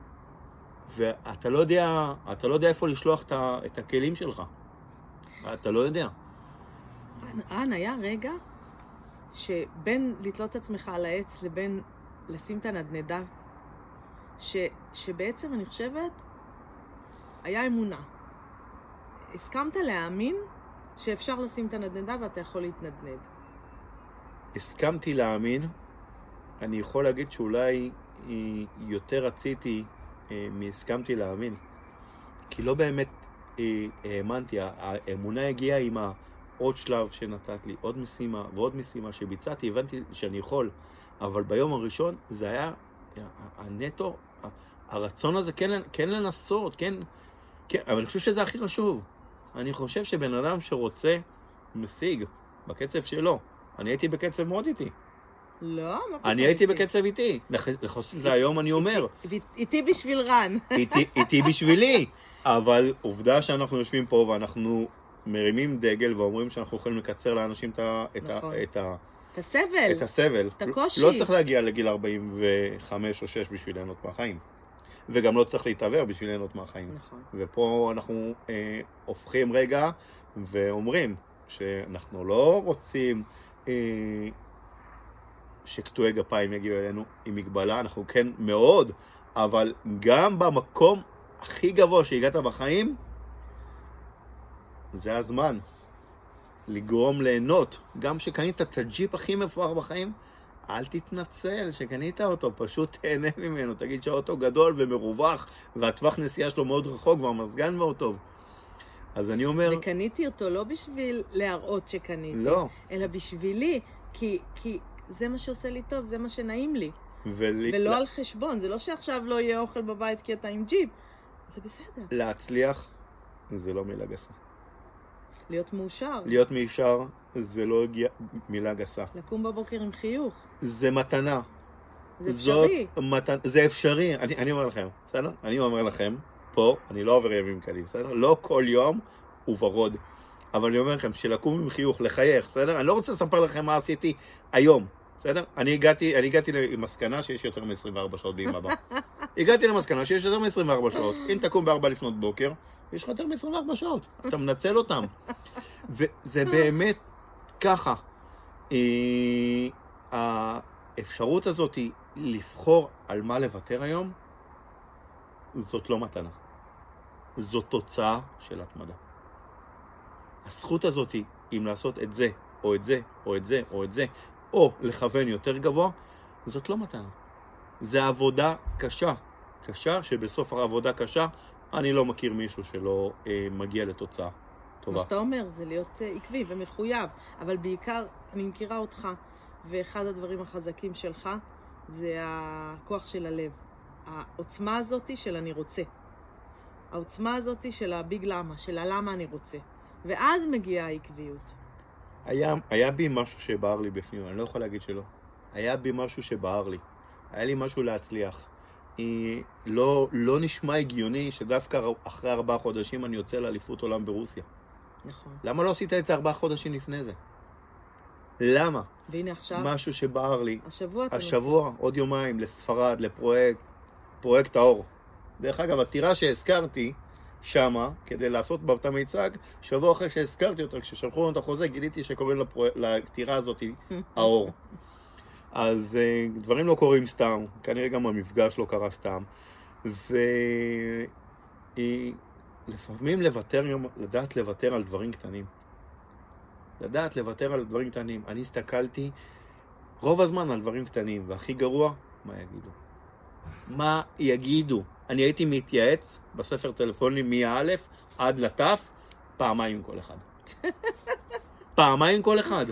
ואתה לא יודע, אתה לא יודע איפה לשלוח את הכלים שלך. אתה לא יודע. רן, היה רגע שבין לתלות את עצמך על העץ לבין לשים את הנדנדה, ש, שבעצם אני חושבת, היה אמונה. הסכמת להאמין שאפשר לשים את הנדנדה ואתה יכול להתנדנד. הסכמתי להאמין, אני יכול להגיד שאולי יותר רציתי אה, מהסכמתי להאמין. כי לא באמת אה, האמנתי, האמונה הגיעה עם העוד שלב שנתת לי, עוד משימה ועוד משימה שביצעתי, הבנתי שאני יכול, אבל ביום הראשון זה היה הנטו, הרצון הזה כן, כן לנסות, כן, כן, אבל אני חושב שזה הכי חשוב. אני חושב שבן אדם שרוצה, משיג, בקצב שלו. אני הייתי בקצב מאוד איטי. לא, מה פתאום אני הייתי בקצב איטי. לחוסן זה היום אני אומר. איתי בשביל רן. איתי בשבילי. אבל עובדה שאנחנו יושבים פה ואנחנו מרימים דגל ואומרים שאנחנו יכולים לקצר לאנשים את נכון. ה... את הסבל. את הסבל. את הקושי. לא צריך להגיע לגיל 45 או 6 בשביל ליהנות מהחיים. וגם לא צריך להתעוור בשביל ליהנות מהחיים. נכון. ופה אנחנו אה, הופכים רגע ואומרים שאנחנו לא רוצים אה, שקטועי גפיים יגיעו אלינו עם מגבלה, אנחנו כן מאוד, אבל גם במקום הכי גבוה שהגעת בחיים, זה הזמן לגרום ליהנות. גם שקנית את הג'יפ הכי מפואר בחיים, אל תתנצל שקנית אותו, פשוט תהנה ממנו. תגיד שהאוטו גדול ומרווח, והטווח נסיעה שלו מאוד רחוק, והמזגן מאוד טוב. אז אני אומר... וקניתי אותו לא בשביל להראות שקניתי, לא. אלא בשבילי, כי, כי זה מה שעושה לי טוב, זה מה שנעים לי. ול... ולא על חשבון, זה לא שעכשיו לא יהיה אוכל בבית כי אתה עם ג'יפ, זה בסדר. להצליח זה לא מילה גסה. להיות מאושר. להיות מאושר זה לא הגיע... מילה גסה. לקום בבוקר עם חיוך. זה מתנה. זה אפשרי. מתנה, זה אפשרי, אני, אני אומר לכם, בסדר? אני אומר לכם, פה, אני לא עובר ימים קלים, בסדר? לא כל יום הוא ורוד. אבל אני אומר לכם, שלקום עם חיוך, לחייך, בסדר? אני לא רוצה לספר לכם מה עשיתי היום, בסדר? אני הגעתי, אני הגעתי למסקנה שיש יותר מ-24 שעות הבאה. הגעתי למסקנה שיש יותר מ-24 שעות. אם תקום ב-4 לפנות בוקר, יש לך יותר מ-24 שעות. אתה מנצל אותם. וזה באמת ככה. אה, האפשרות הזאת היא לבחור על מה לוותר היום, זאת לא מתנה. זאת תוצאה של התמדה. הזכות הזאת, אם לעשות את זה, או את זה, או את זה, או את זה, או לכוון יותר גבוה, זאת לא מתנה. זה עבודה קשה. קשה, שבסוף העבודה קשה, אני לא מכיר מישהו שלא אה, מגיע לתוצאה טובה. מה שאתה אומר זה להיות אה, עקבי ומחויב, אבל בעיקר, אני מכירה אותך, ואחד הדברים החזקים שלך זה הכוח של הלב. העוצמה הזאתי של אני רוצה. העוצמה הזאתי של הביג למה, של הלמה אני רוצה. ואז מגיעה העקביות. היה, היה בי משהו שבער לי בפנים, אני לא יכול להגיד שלא. היה בי משהו שבער לי. היה לי משהו להצליח. לא, לא נשמע הגיוני שדווקא אחרי ארבעה חודשים אני יוצא לאליפות עולם ברוסיה. נכון. למה לא עשית את זה ארבעה חודשים לפני זה? למה? והנה עכשיו, משהו שבער לי. השבוע אתה השבוע, עוד יומיים, לספרד, לפרויקט, פרויקט האור. דרך אגב, הטירה שהזכרתי, שמה, כדי לעשות בה את המיצג, שבוע אחרי שהזכרתי אותו, כששלחו לנו את החוזה, גיליתי שקוראים לפרו... לקטירה הזאת האור. אז אה, דברים לא קורים סתם, כנראה גם המפגש לא קרה סתם. ולפעמים לוותר, גם לדעת לוותר על דברים קטנים. לדעת לוותר על דברים קטנים. אני הסתכלתי רוב הזמן על דברים קטנים, והכי גרוע, מה יגידו? מה יגידו? אני הייתי מתייעץ בספר טלפונים מא' עד לת', פעמיים כל אחד. פעמיים כל אחד.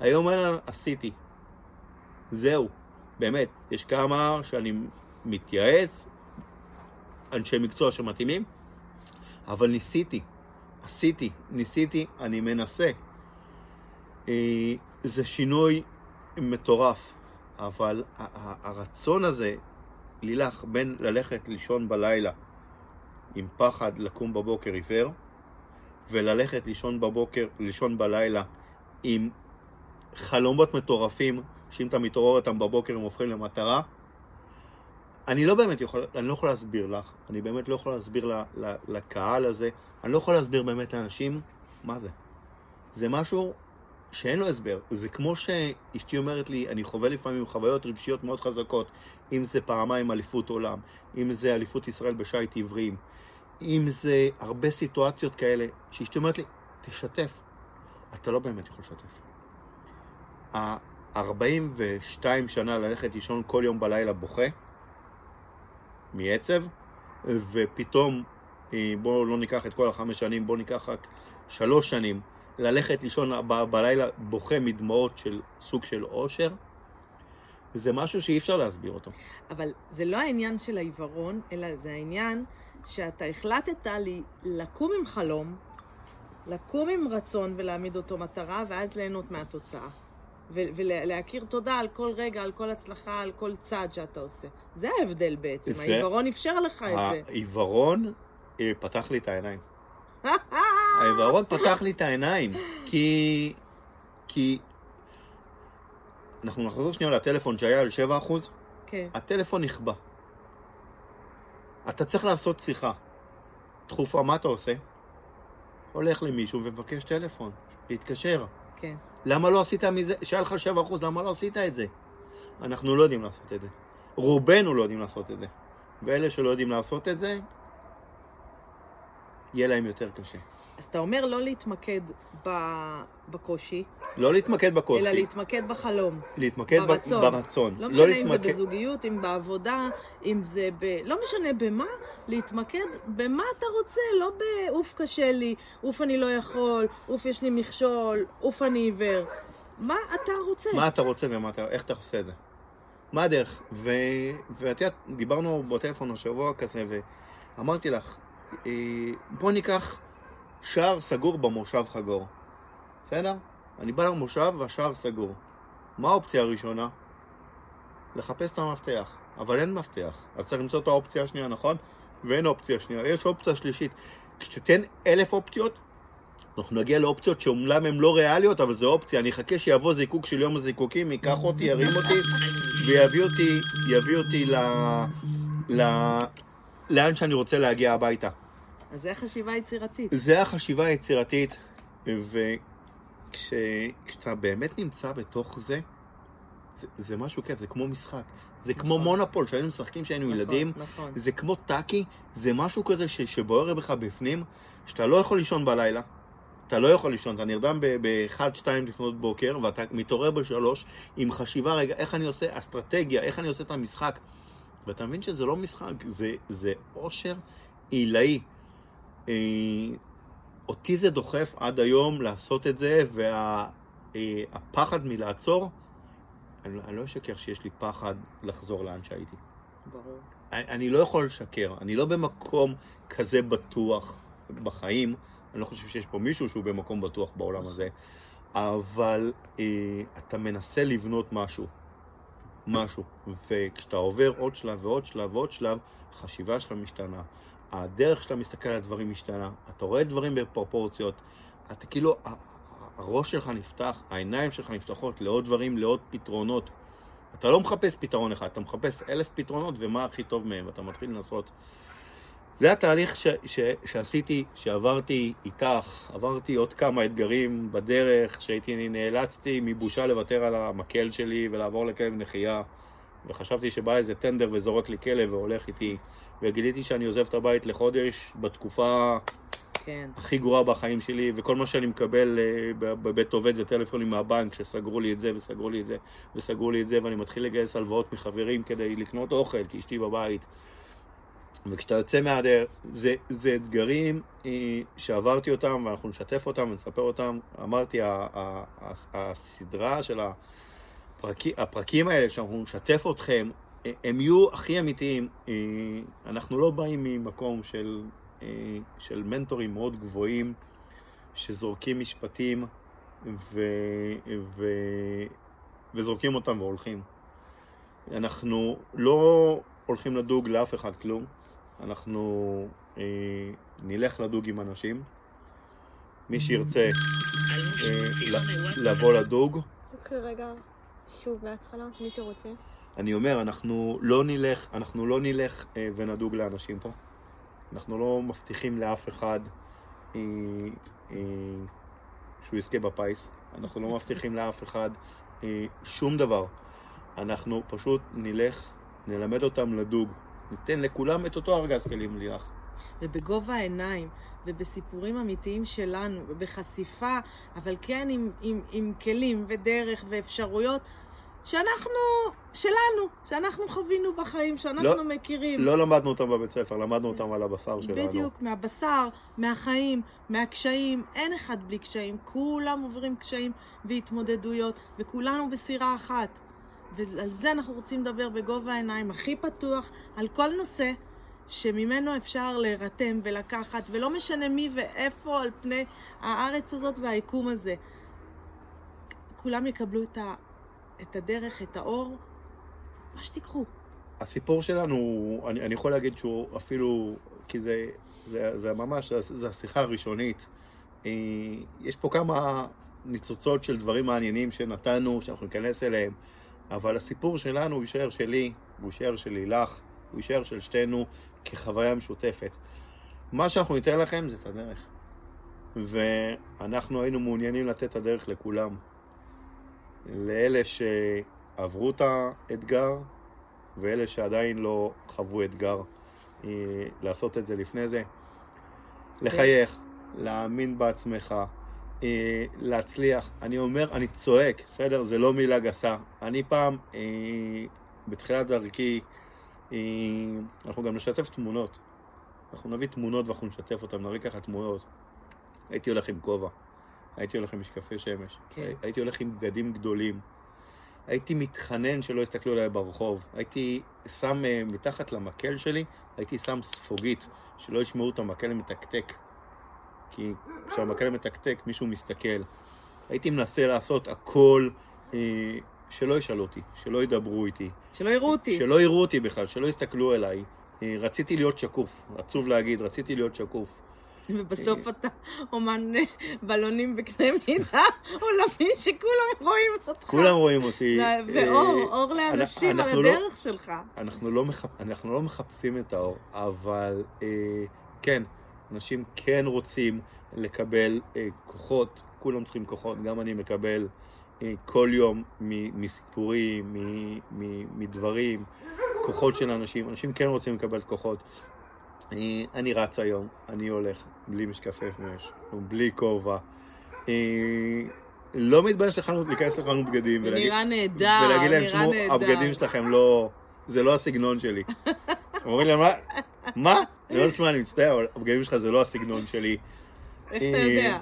היום אין, עשיתי. זהו, באמת. יש כמה שאני מתייעץ, אנשי מקצוע שמתאימים, אבל ניסיתי, עשיתי, ניסיתי, אני מנסה. אה, זה שינוי מטורף, אבל הרצון הזה, לילך, בין ללכת לישון בלילה עם פחד לקום בבוקר עיוור, וללכת לישון בבוקר, לישון בלילה עם חלומות מטורפים, שאם אתה מתעורר אותם בבוקר הם הופכים למטרה, אני לא באמת יכול, אני לא יכול להסביר לך, אני באמת לא יכול להסביר ל, ל, לקהל הזה, אני לא יכול להסביר באמת לאנשים מה זה. זה משהו שאין לו הסבר. זה כמו שאשתי אומרת לי, אני חווה לפעמים חוויות רגשיות מאוד חזקות, אם זה פעמיים אליפות עולם, אם זה אליפות ישראל בשייט עבריים, אם זה הרבה סיטואציות כאלה, שאשתי אומרת לי, תשתף. אתה לא באמת יכול לשתף. ה-42 שנה ללכת לישון כל יום בלילה בוכה, מעצב, ופתאום, אה, בואו לא ניקח את כל החמש שנים, בואו ניקח רק שלוש שנים, ללכת לישון ב- בלילה בוכה מדמעות של סוג של אושר, זה משהו שאי אפשר להסביר אותו. אבל זה לא העניין של העיוורון, אלא זה העניין שאתה החלטת לי לקום עם חלום, לקום עם רצון ולהעמיד אותו מטרה, ואז ליהנות מהתוצאה. ולהכיר תודה על כל רגע, על כל הצלחה, על כל צעד שאתה עושה. זה ההבדל בעצם, זה- העיוורון אפשר לך את זה. העיוורון אה, פתח לי את העיניים. העיוורון פתח לי את העיניים, כי... כי... אנחנו נחזור שנייה לטלפון שהיה על 7%, כן. הטלפון נכבה. אתה צריך לעשות שיחה. דחופה, מה אתה עושה? הולך למישהו ומבקש טלפון, להתקשר. כן. למה לא עשית מזה, שהיה לך 7%, למה לא עשית את זה? אנחנו לא יודעים לעשות את זה. רובנו לא יודעים לעשות את זה. ואלה שלא יודעים לעשות את זה, יהיה להם יותר קשה. אז אתה אומר לא להתמקד ב- בקושי, לא להתמקד בקושי, אלא להתמקד בחלום. להתמקד ברצון. ברצון. לא משנה אם זה להתמקד- בזוגיות, אם בעבודה, אם זה ב... לא משנה במה, להתמקד במה אתה רוצה, לא באוף קשה לי, אוף אני לא יכול, אוף יש לי מכשול, אוף אני עיוור. מה אתה רוצה? מה אתה רוצה ומה אתה, איך אתה עושה את זה. מה הדרך? ואת יודעת, דיברנו בטלפון השבוע כזה, ואמרתי לך, בוא ניקח שער סגור במושב חגור. בסדר? אני בא למושב והשער סגור. מה האופציה הראשונה? לחפש את המפתח. אבל אין מפתח. אז צריך למצוא את האופציה השנייה, נכון? ואין אופציה שנייה. יש אופציה שלישית. כשתיתן אלף אופציות, אנחנו נגיע לאופציות שאומנם הן לא ריאליות, אבל זו אופציה. אני אחכה שיבוא זיקוק של יום הזיקוקים, ייקח אותי, ירים אותי, ויביא אותי, יביא אותי ל... ל... לאן שאני רוצה להגיע הביתה. אז זה חשיבה יצירתית. זה החשיבה היצירתית, וכשאתה באמת נמצא בתוך זה, זה, זה משהו כיף, זה כמו משחק. זה כמו נכון. מונופול, שהיינו משחקים כשהיינו נכון, ילדים. נכון. זה כמו טאקי, זה משהו כזה ש, שבוער בך בפנים, שאתה לא יכול לישון בלילה. אתה לא יכול לישון, אתה נרדם ב-1-2 לפנות בוקר, ואתה מתעורר בשלוש עם חשיבה, רגע, איך אני עושה אסטרטגיה, איך אני עושה את המשחק. ואתה מבין שזה לא משחק, זה, זה אושר עילאי. אה, אותי זה דוחף עד היום לעשות את זה, והפחד מלעצור, אני, אני לא אשקר שיש לי פחד לחזור לאן שהייתי. ברור. אני, אני לא יכול לשקר, אני לא במקום כזה בטוח בחיים, אני לא חושב שיש פה מישהו שהוא במקום בטוח בעולם הזה, אבל אה, אתה מנסה לבנות משהו, משהו, וכשאתה עובר עוד שלב ועוד שלב ועוד שלב, החשיבה שלך משתנה, הדרך שאתה מסתכל על הדברים משתנה, אתה רואה דברים בפרופורציות, אתה כאילו, הראש שלך נפתח, העיניים שלך נפתחות לעוד דברים, לעוד פתרונות. אתה לא מחפש פתרון אחד, אתה מחפש אלף פתרונות ומה הכי טוב מהם, ואתה מתחיל לנסות. זה התהליך ש, ש, שעשיתי, שעברתי איתך, עברתי עוד כמה אתגרים בדרך, שהייתי, נאלצתי מבושה לוותר על המקל שלי ולעבור לכלב נחייה, וחשבתי שבא איזה טנדר וזורק לי כלב והולך איתי, וגיליתי שאני עוזב את הבית לחודש בתקופה כן. הכי גרועה בחיים שלי, וכל מה שאני מקבל אה, בבית עובד זה טלפונים מהבנק, שסגרו לי את זה וסגרו לי את זה וסגרו לי את זה, ואני מתחיל לגייס הלוואות מחברים כדי לקנות אוכל, כי אשתי בבית. וכשאתה יוצא מהדרך, זה, זה אתגרים אה, שעברתי אותם, ואנחנו נשתף אותם ונספר אותם. אמרתי, ה- ה- ה- הסדרה של הפרקים, הפרקים האלה, שאנחנו נשתף אתכם, אה, הם יהיו הכי אמיתיים. אה, אנחנו לא באים ממקום של, של מנטורים מאוד גבוהים, שזורקים משפטים ו, ו, וזורקים אותם והולכים. אנחנו לא הולכים לדוג לאף אחד כלום, אנחנו אה, נלך לדוג עם אנשים. מי שירצה אה, ל- לבוא לדוג, רגע שוב מההתחלה, מי שרוצה. אני אומר, אנחנו לא נלך, אנחנו לא נלך אה, ונדוג לאנשים פה. אנחנו לא מבטיחים לאף אחד אה, אה, שהוא יזכה בפיס. אנחנו לא מבטיחים לאף אחד אה, שום דבר. אנחנו פשוט נלך, נלמד אותם לדוג. ניתן לכולם את אותו ארגז כלים לילך. ובגובה העיניים, ובסיפורים אמיתיים שלנו, ובחשיפה, אבל כן עם, עם, עם כלים ודרך ואפשרויות שאנחנו, שלנו, שאנחנו חווינו בחיים, שאנחנו לא- מכירים. לא למדנו אותם בבית ספר, למדנו אותם על הבשר שלנו. בדיוק, מהבשר, מהחיים, מהקשיים. אין אחד בלי קשיים. כולם עוברים קשיים והתמודדויות, וכולנו בסירה אחת. ועל זה אנחנו רוצים לדבר בגובה העיניים, הכי פתוח, על כל נושא שממנו אפשר להירתם ולקחת, ולא משנה מי ואיפה על פני הארץ הזאת והיקום הזה. כולם יקבלו את, ה, את הדרך, את האור, מה שתיקחו. הסיפור שלנו, אני, אני יכול להגיד שהוא אפילו, כי זה, זה, זה ממש, זה השיחה הראשונית. אה, יש פה כמה ניצוצות של דברים מעניינים שנתנו, שאנחנו ניכנס אליהם, אבל הסיפור שלנו הוא יישאר שלי, הוא יישאר של לילך, הוא יישאר של שתינו כחוויה משותפת. מה שאנחנו ניתן לכם זה את הדרך. ואנחנו היינו מעוניינים לתת את הדרך לכולם. לאלה שעברו את האתגר, ואלה שעדיין לא חוו אתגר, אה, לעשות את זה לפני זה. לחייך, להאמין בעצמך, אה, להצליח. אני אומר, אני צועק, בסדר? זה לא מילה גסה. אני פעם, אה, בתחילת דרכי, אה, אנחנו גם נשתף תמונות. אנחנו נביא תמונות ואנחנו נשתף אותן, נביא ככה תמונות. הייתי הולך עם כובע, הייתי הולך עם משקפי שמש, כן. הייתי הולך עם בגדים גדולים. הייתי מתחנן שלא יסתכלו עליי ברחוב. הייתי שם אה, מתחת למקל שלי, הייתי שם ספוגית, שלא ישמעו את המקל מתקתק. כי כשהמקל מתקתק מישהו מסתכל. הייתי מנסה לעשות הכל אה, שלא ישאלו אותי, שלא ידברו איתי. שלא יראו אותי. שלא יראו אותי בכלל, שלא יסתכלו אליי. אה, רציתי להיות שקוף, עצוב להגיד, רציתי להיות שקוף. ובסוף אתה אומן אה, בלונים בקנה מידה עולמי שכולם רואים אותך. כולם רואים אותי. ו- ואור, אה, אור לאנשים על לא- הדרך שלך. אנחנו לא, מחפ... אנחנו לא מחפשים את האור, אבל אה, כן, אנשים כן רוצים לקבל אה, כוחות, כולם צריכים כוחות, גם אני מקבל אה, כל יום מ- מסיפורים, מ- מ- מדברים, כוחות של אנשים, אנשים כן רוצים לקבל כוחות. אה, אני רץ היום, אני הולך בלי משקפי שמש, בלי כובע. אה, לא מתבייש לחנות, להיכנס לחנות בגדים ולהגיד, נראה נהדר, ולהגיד להם, תשמעו. הבגדים שלכם לא... זה לא הסגנון שלי. אומרים להם, מה? מה? אומר, תשמע, אני מצטער, אבל הבגדים שלך זה לא הסגנון שלי. איך אתה אה, יודע?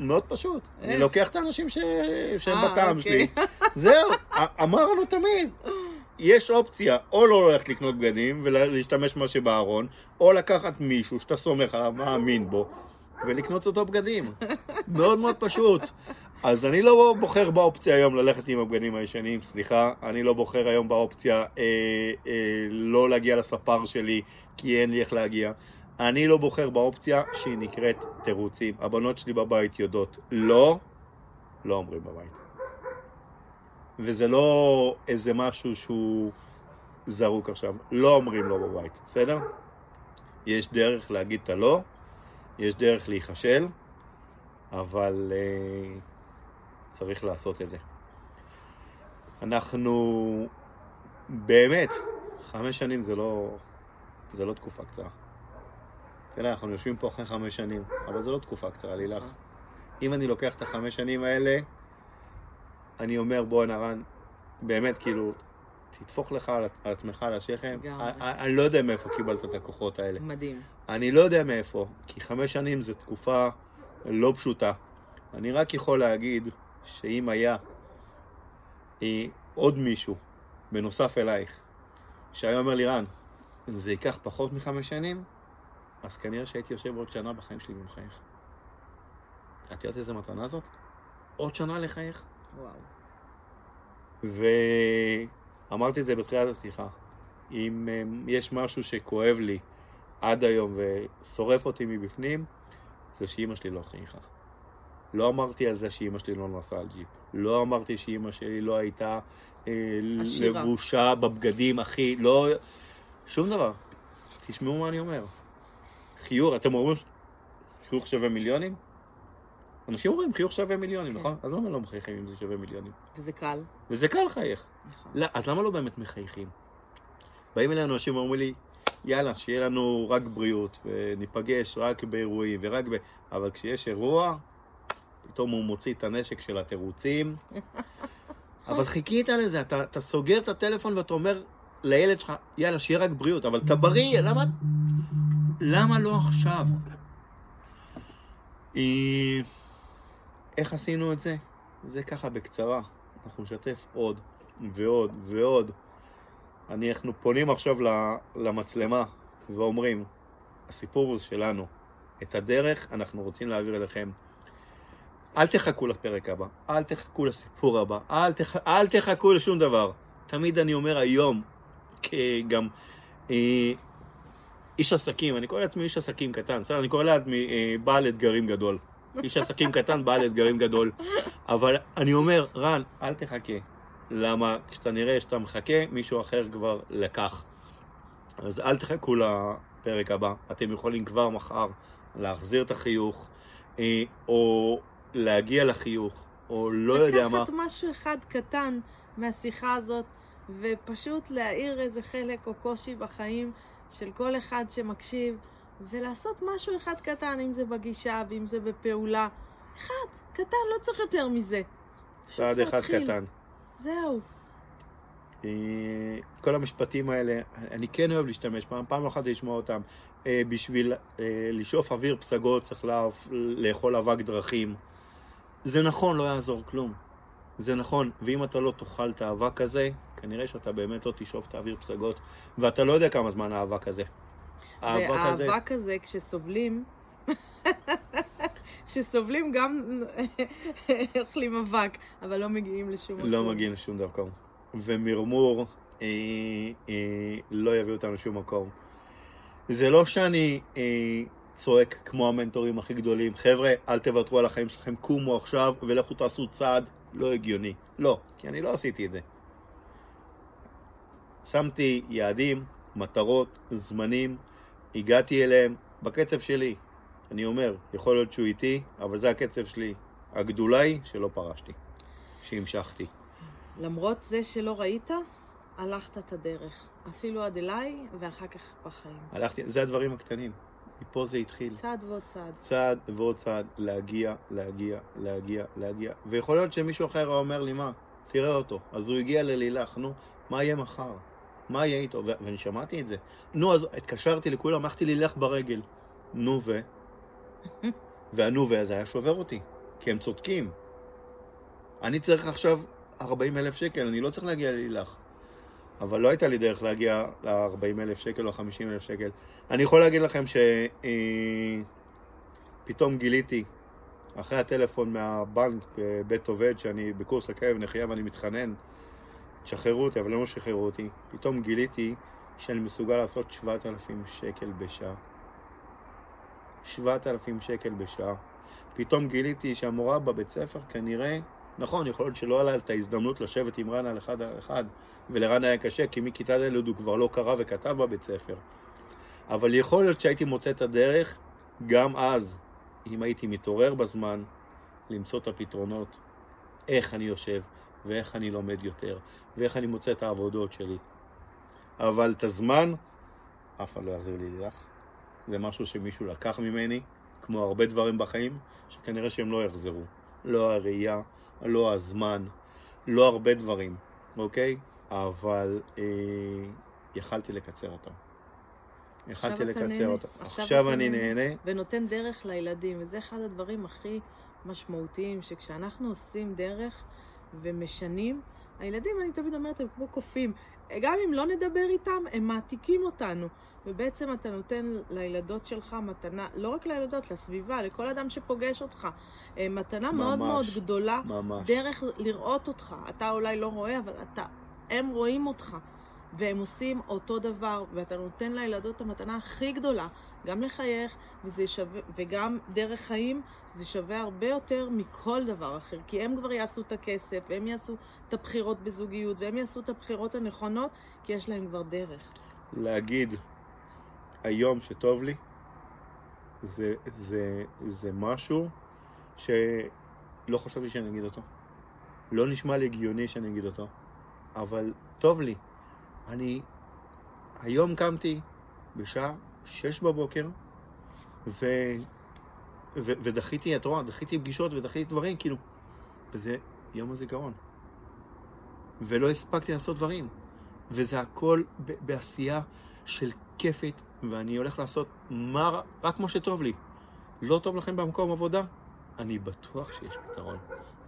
מאוד פשוט. אני? לוקח את האנשים שהם אה, בטעם אוקיי. שלי. זהו, אמרנו תמיד. יש אופציה, או לא ללכת לקנות בגדים ולהשתמש במה שבארון, או לקחת מישהו שאתה סומך עליו, מאמין בו, ולקנות אותו בגדים. מאוד מאוד פשוט. אז אני לא בוחר באופציה היום ללכת עם הבגדים הישנים, סליחה, אני לא בוחר היום באופציה אה, אה, לא להגיע לספר שלי כי אין לי איך להגיע. אני לא בוחר באופציה שהיא נקראת תירוצים. הבנות שלי בבית יודעות לא, לא אומרים בבית. וזה לא איזה משהו שהוא זרוק עכשיו, לא אומרים לא בבית, בסדר? יש דרך להגיד את הלא, יש דרך להיכשל, אבל אה, צריך לעשות את זה. אנחנו באמת, חמש שנים זה לא, זה לא תקופה קצרה. תראה, אנחנו יושבים פה אחרי חמש שנים, אבל זו לא תקופה קצרה, לילך. אם אני לוקח את החמש שנים האלה, אני אומר, בוא נרן, באמת, כאילו, תטפוך לך על על עצמך על השכם. אני לא יודע מאיפה קיבלת את הכוחות האלה. מדהים. אני לא יודע מאיפה, כי חמש שנים זו תקופה לא פשוטה. אני רק יכול להגיד שאם היה אה, עוד מישהו, בנוסף אלייך, שהיה אומר לי, רן, זה ייקח פחות מחמש שנים, אז כנראה שהייתי יושב עוד שנה בחיים שלי ומחייך. את יודעת איזה מתנה זאת? עוד שנה לחייך. וואו. ואמרתי את זה בתחילת השיחה. אם אמ, יש משהו שכואב לי עד היום ושורף אותי מבפנים, זה שאימא שלי לא חייכה. לא אמרתי על זה שאימא שלי לא נסעה על ג'יפ. לא אמרתי שאימא שלי לא הייתה אה. לבושה בבגדים הכי... לא... שום דבר. תשמעו מה אני אומר. חיוך, אתם אומרים חיוך שווה מיליונים? אנשים אומרים חיוך שווה מיליונים, כן. נכון? אז למה לא מחייכים אם זה שווה מיליונים? וזה קל. וזה קל לחייך. נכון. לא, אז למה לא באמת מחייכים? באים אלינו אנשים ואומרים לי, יאללה, שיהיה לנו רק בריאות, וניפגש רק באירועים, ורק ב... אבל כשיש אירוע, פתאום הוא מוציא את הנשק של התירוצים. אבל חיכית לזה, אתה, אתה סוגר את הטלפון ואתה אומר לילד שלך, יאללה, שיהיה רק בריאות, אבל אתה בריא, למה... למה לא עכשיו? אה, איך עשינו את זה? זה ככה בקצרה. אנחנו נשתף עוד ועוד ועוד. אני, אנחנו פונים עכשיו למצלמה ואומרים, הסיפור הוא שלנו. את הדרך אנחנו רוצים להעביר אליכם. אל תחכו לפרק הבא, אל תחכו לסיפור הבא, אל, תח... אל תחכו לשום דבר. תמיד אני אומר היום, כגם אה, איש עסקים, אני קורא לעצמי איש עסקים קטן, בסדר, אני קורא לעצמי אה, בעל אתגרים גדול. איש עסקים קטן, בעל אתגרים גדול. אבל אני אומר, רן, אל תחכה. למה כשאתה נראה שאתה מחכה, מישהו אחר כבר לקח. אז אל תחכו לפרק הבא. אתם יכולים כבר מחר להחזיר את החיוך, אה, או להגיע לחיוך, או לא יודע מה. לקחת משהו אחד קטן מהשיחה הזאת, ופשוט להאיר איזה חלק או קושי בחיים של כל אחד שמקשיב, ולעשות משהו אחד קטן, אם זה בגישה ואם זה בפעולה. אחד, קטן, לא צריך יותר מזה. צעד אחד להתחיל. קטן. זהו. אה, כל המשפטים האלה, אני כן אוהב להשתמש, פעם, פעם אחת לשמוע אותם. אה, בשביל אה, לשאוף אוויר פסגות צריך לאכול אבק דרכים. זה נכון, לא יעזור כלום. זה נכון, ואם אתה לא תאכל את האבק הזה, כנראה שאתה באמת לא תשאוף את האוויר פסגות, ואתה לא יודע כמה זמן האבק הזה. האבק הזה, והאבק הזה, כשסובלים, כשסובלים גם אוכלים אבק, אבל לא מגיעים לשום מקום. לא מגיעים לשום מקום. ומרמור אה, אה, לא יביא אותנו לשום מקום. זה לא שאני אה, צועק כמו המנטורים הכי גדולים, חבר'ה, אל תוותרו על החיים שלכם, קומו עכשיו ולכו תעשו צעד לא הגיוני. לא, כי אני לא עשיתי את זה. שמתי יעדים, מטרות, זמנים, הגעתי אליהם בקצב שלי. אני אומר, יכול להיות שהוא איתי, אבל זה הקצב שלי. הגדולה היא שלא פרשתי, שהמשכתי. למרות זה שלא ראית, הלכת את הדרך. אפילו עד אליי, ואחר כך בחיים. הלכתי, זה הדברים הקטנים. מפה זה התחיל. צעד ועוד צעד. צעד ועוד צעד, להגיע, להגיע, להגיע, להגיע. ויכול להיות שמישהו אחר היה אומר לי, מה? תראה אותו. אז הוא הגיע ללילך, נו, מה יהיה מחר? מה יהיה איתו? ו- ואני שמעתי את זה. נו, אז התקשרתי לכולם, הלכתי לילך ברגל. נו ו? והנו ו הזה היה שובר אותי, כי הם צודקים. אני צריך עכשיו 40 אלף שקל, אני לא צריך להגיע ללילך. אבל לא הייתה לי דרך להגיע ל-40 אלף שקל או 50 אלף שקל. אני יכול להגיד לכם שפתאום גיליתי, אחרי הטלפון מהבנק בבית עובד, שאני בקורס לכאב נחייה ואני מתחנן, תשחררו אותי, אבל לא שחררו אותי, פתאום גיליתי שאני מסוגל לעשות 7,000 שקל בשעה. 7,000 שקל בשעה. פתאום גיליתי שהמורה בבית ספר כנראה, נכון, יכול להיות שלא היה לה את ההזדמנות לשבת עם רן על אחד על אחד, ולרן היה קשה, כי מכיתה ד' הוא כבר לא קרא וכתב בבית ספר. אבל יכול להיות שהייתי מוצא את הדרך גם אז, אם הייתי מתעורר בזמן, למצוא את הפתרונות, איך אני יושב, ואיך אני לומד יותר, ואיך אני מוצא את העבודות שלי. אבל את הזמן, אף אחד לא יחזיר לי לך. זה משהו שמישהו לקח ממני, כמו הרבה דברים בחיים, שכנראה שהם לא יחזרו. לא הראייה, לא הזמן, לא הרבה דברים, אוקיי? אבל אה, יכלתי לקצר אותם. יכלתי לקצר אותם. עכשיו, עכשיו אני נהנה. ונותן דרך לילדים, וזה אחד הדברים הכי משמעותיים, שכשאנחנו עושים דרך ומשנים, הילדים, אני תמיד אומרת, הם כמו קופים. גם אם לא נדבר איתם, הם מעתיקים אותנו. ובעצם אתה נותן לילדות שלך מתנה, לא רק לילדות, לסביבה, לכל אדם שפוגש אותך, אה, מתנה ממש, מאוד מאוד גדולה, ממש. דרך לראות אותך. אתה אולי לא רואה, אבל אתה, הם רואים אותך. והם עושים אותו דבר, ואתה נותן לילדות את המתנה הכי גדולה, גם לחייך, וזה שווה, וגם דרך חיים, זה שווה הרבה יותר מכל דבר אחר, כי הם כבר יעשו את הכסף, והם יעשו את הבחירות בזוגיות, והם יעשו את הבחירות הנכונות, כי יש להם כבר דרך. להגיד היום שטוב לי, זה, זה, זה משהו שלא חשבתי שאני אגיד אותו. לא נשמע לי הגיוני שאני אגיד אותו, אבל טוב לי. אני היום קמתי בשעה שש בבוקר, ו, ו, ודחיתי, את רואה, דחיתי פגישות ודחיתי דברים, כאילו, וזה יום הזיכרון. ולא הספקתי לעשות דברים. וזה הכל בעשייה של כיפית, ואני הולך לעשות מה, רק כמו שטוב לי. לא טוב לכם במקום עבודה? אני בטוח שיש פתרון.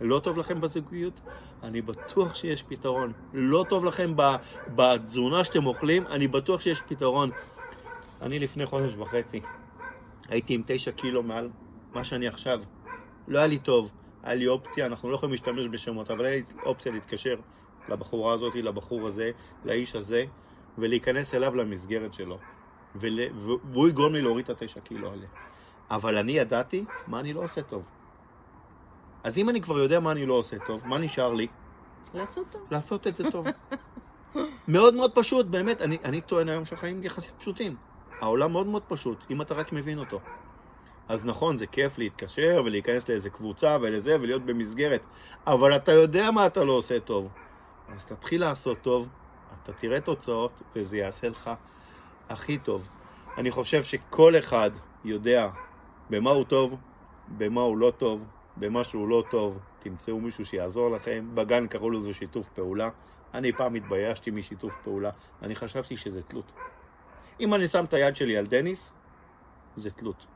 לא טוב לכם בזוגיות? אני בטוח שיש פתרון. לא טוב לכם בתזונה שאתם אוכלים? אני בטוח שיש פתרון. אני לפני חודש וחצי הייתי עם תשע קילו מעל מה שאני עכשיו. לא היה לי טוב, היה לי אופציה, אנחנו לא יכולים להשתמש בשמות, אבל היה לי אופציה להתקשר לבחורה הזאת, לבחור הזה, לאיש הזה, ולהיכנס אליו למסגרת שלו. ול... והוא יגרום לי להוריד את התשע קילו האלה. אבל אני ידעתי מה אני לא עושה טוב. אז אם אני כבר יודע מה אני לא עושה טוב, מה נשאר לי? לעשות טוב. לעשות את זה טוב. מאוד מאוד פשוט, באמת. אני, אני טוען היום שהחיים יחסית פשוטים. העולם מאוד מאוד פשוט, אם אתה רק מבין אותו. אז נכון, זה כיף להתקשר ולהיכנס לאיזה קבוצה ולזה ולהיות במסגרת, אבל אתה יודע מה אתה לא עושה טוב. אז תתחיל לעשות טוב, אתה תראה תוצאות וזה יעשה לך הכי טוב. אני חושב שכל אחד יודע במה הוא טוב, במה הוא לא טוב, במה שהוא לא טוב, תמצאו מישהו שיעזור לכם. בגן קראו לזה שיתוף פעולה. אני פעם התביישתי משיתוף פעולה, אני חשבתי שזה תלות. אם אני שם את היד שלי על דניס, זה תלות.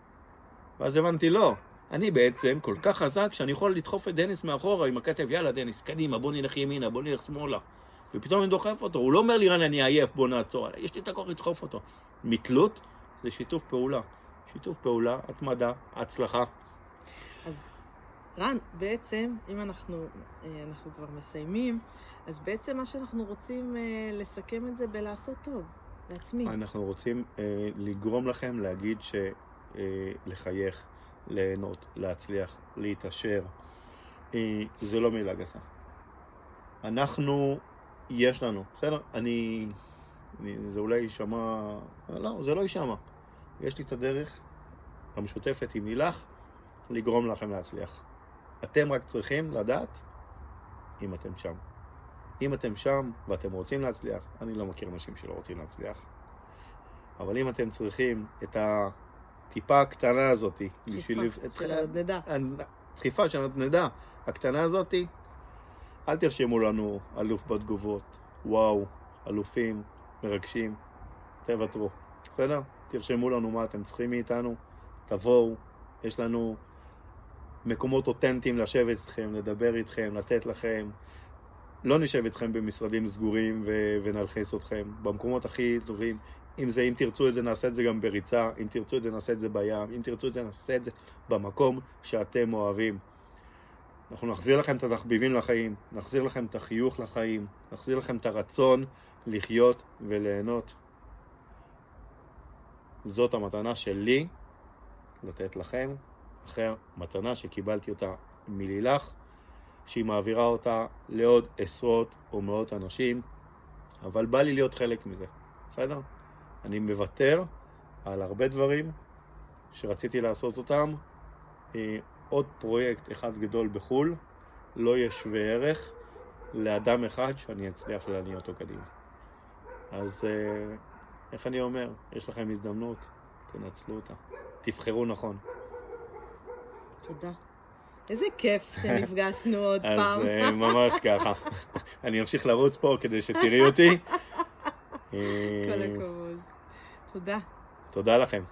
ואז הבנתי, לא, אני בעצם כל כך חזק שאני יכול לדחוף את דניס מאחורה עם הכתב, יאללה דניס, קדימה, בוא נלך ימינה, בוא נלך שמאלה. ופתאום אני דוחף אותו, הוא לא אומר לי, רן, אני עייף, בוא נעצור, יש לי את הכוח לדחוף אותו. מתלות זה שיתוף פעולה. שיתוף פעולה, התמדה, הצלחה. רן, בעצם, אם אנחנו, אה, אנחנו כבר מסיימים, אז בעצם מה שאנחנו רוצים אה, לסכם את זה בלעשות טוב, לעצמי. אנחנו רוצים אה, לגרום לכם להגיד שלחייך, ליהנות, להצליח, להתעשר, זה לא מילה גסה. אנחנו, יש לנו, בסדר? אני, אני זה אולי יישמע, לא, זה לא יישמע. יש לי את הדרך המשותפת עם הילך לגרום לכם להצליח. אתם רק צריכים לדעת אם אתם שם. אם אתם שם ואתם רוצים להצליח, אני לא מכיר אנשים שלא רוצים להצליח, אבל אם אתם צריכים את הטיפה הקטנה הזאת, בשביל... של הנדנדה. דחיפה של הנדנדה הקטנה הזאת, אל תרשמו לנו אלוף בתגובות, וואו, אלופים, מרגשים, תוותרו, בסדר? תרשמו לנו מה אתם צריכים מאיתנו, תבואו, יש לנו מקומות אותנטיים לשבת איתכם, לדבר איתכם, לתת לכם. לא נשב איתכם במשרדים סגורים ו- ונלחיץ אתכם. במקומות הכי טובים, אם זה, אם תרצו את זה, נעשה את זה גם בריצה, אם תרצו את זה, נעשה את זה בים, אם תרצו את זה, נעשה את זה במקום שאתם אוהבים. אנחנו נחזיר לכם את התחביבים לחיים, נחזיר לכם את החיוך לחיים, נחזיר לכם את הרצון לחיות וליהנות. זאת המתנה שלי לתת לכם. אחר מתנה שקיבלתי אותה מלילך, שהיא מעבירה אותה לעוד עשרות או מאות אנשים, אבל בא לי להיות חלק מזה, בסדר? אני מוותר על הרבה דברים שרציתי לעשות אותם. אה, עוד פרויקט אחד גדול בחו"ל, לא יהיה שווה ערך לאדם אחד שאני אצליח להניע אותו קדימה. אז אה, איך אני אומר, יש לכם הזדמנות, תנצלו אותה. תבחרו נכון. תודה. איזה כיף שנפגשנו עוד פעם. אז אה, ממש ככה. אני אמשיך לרוץ פה כדי שתראי אותי. כל אה, הכבוד. תודה. תודה לכם.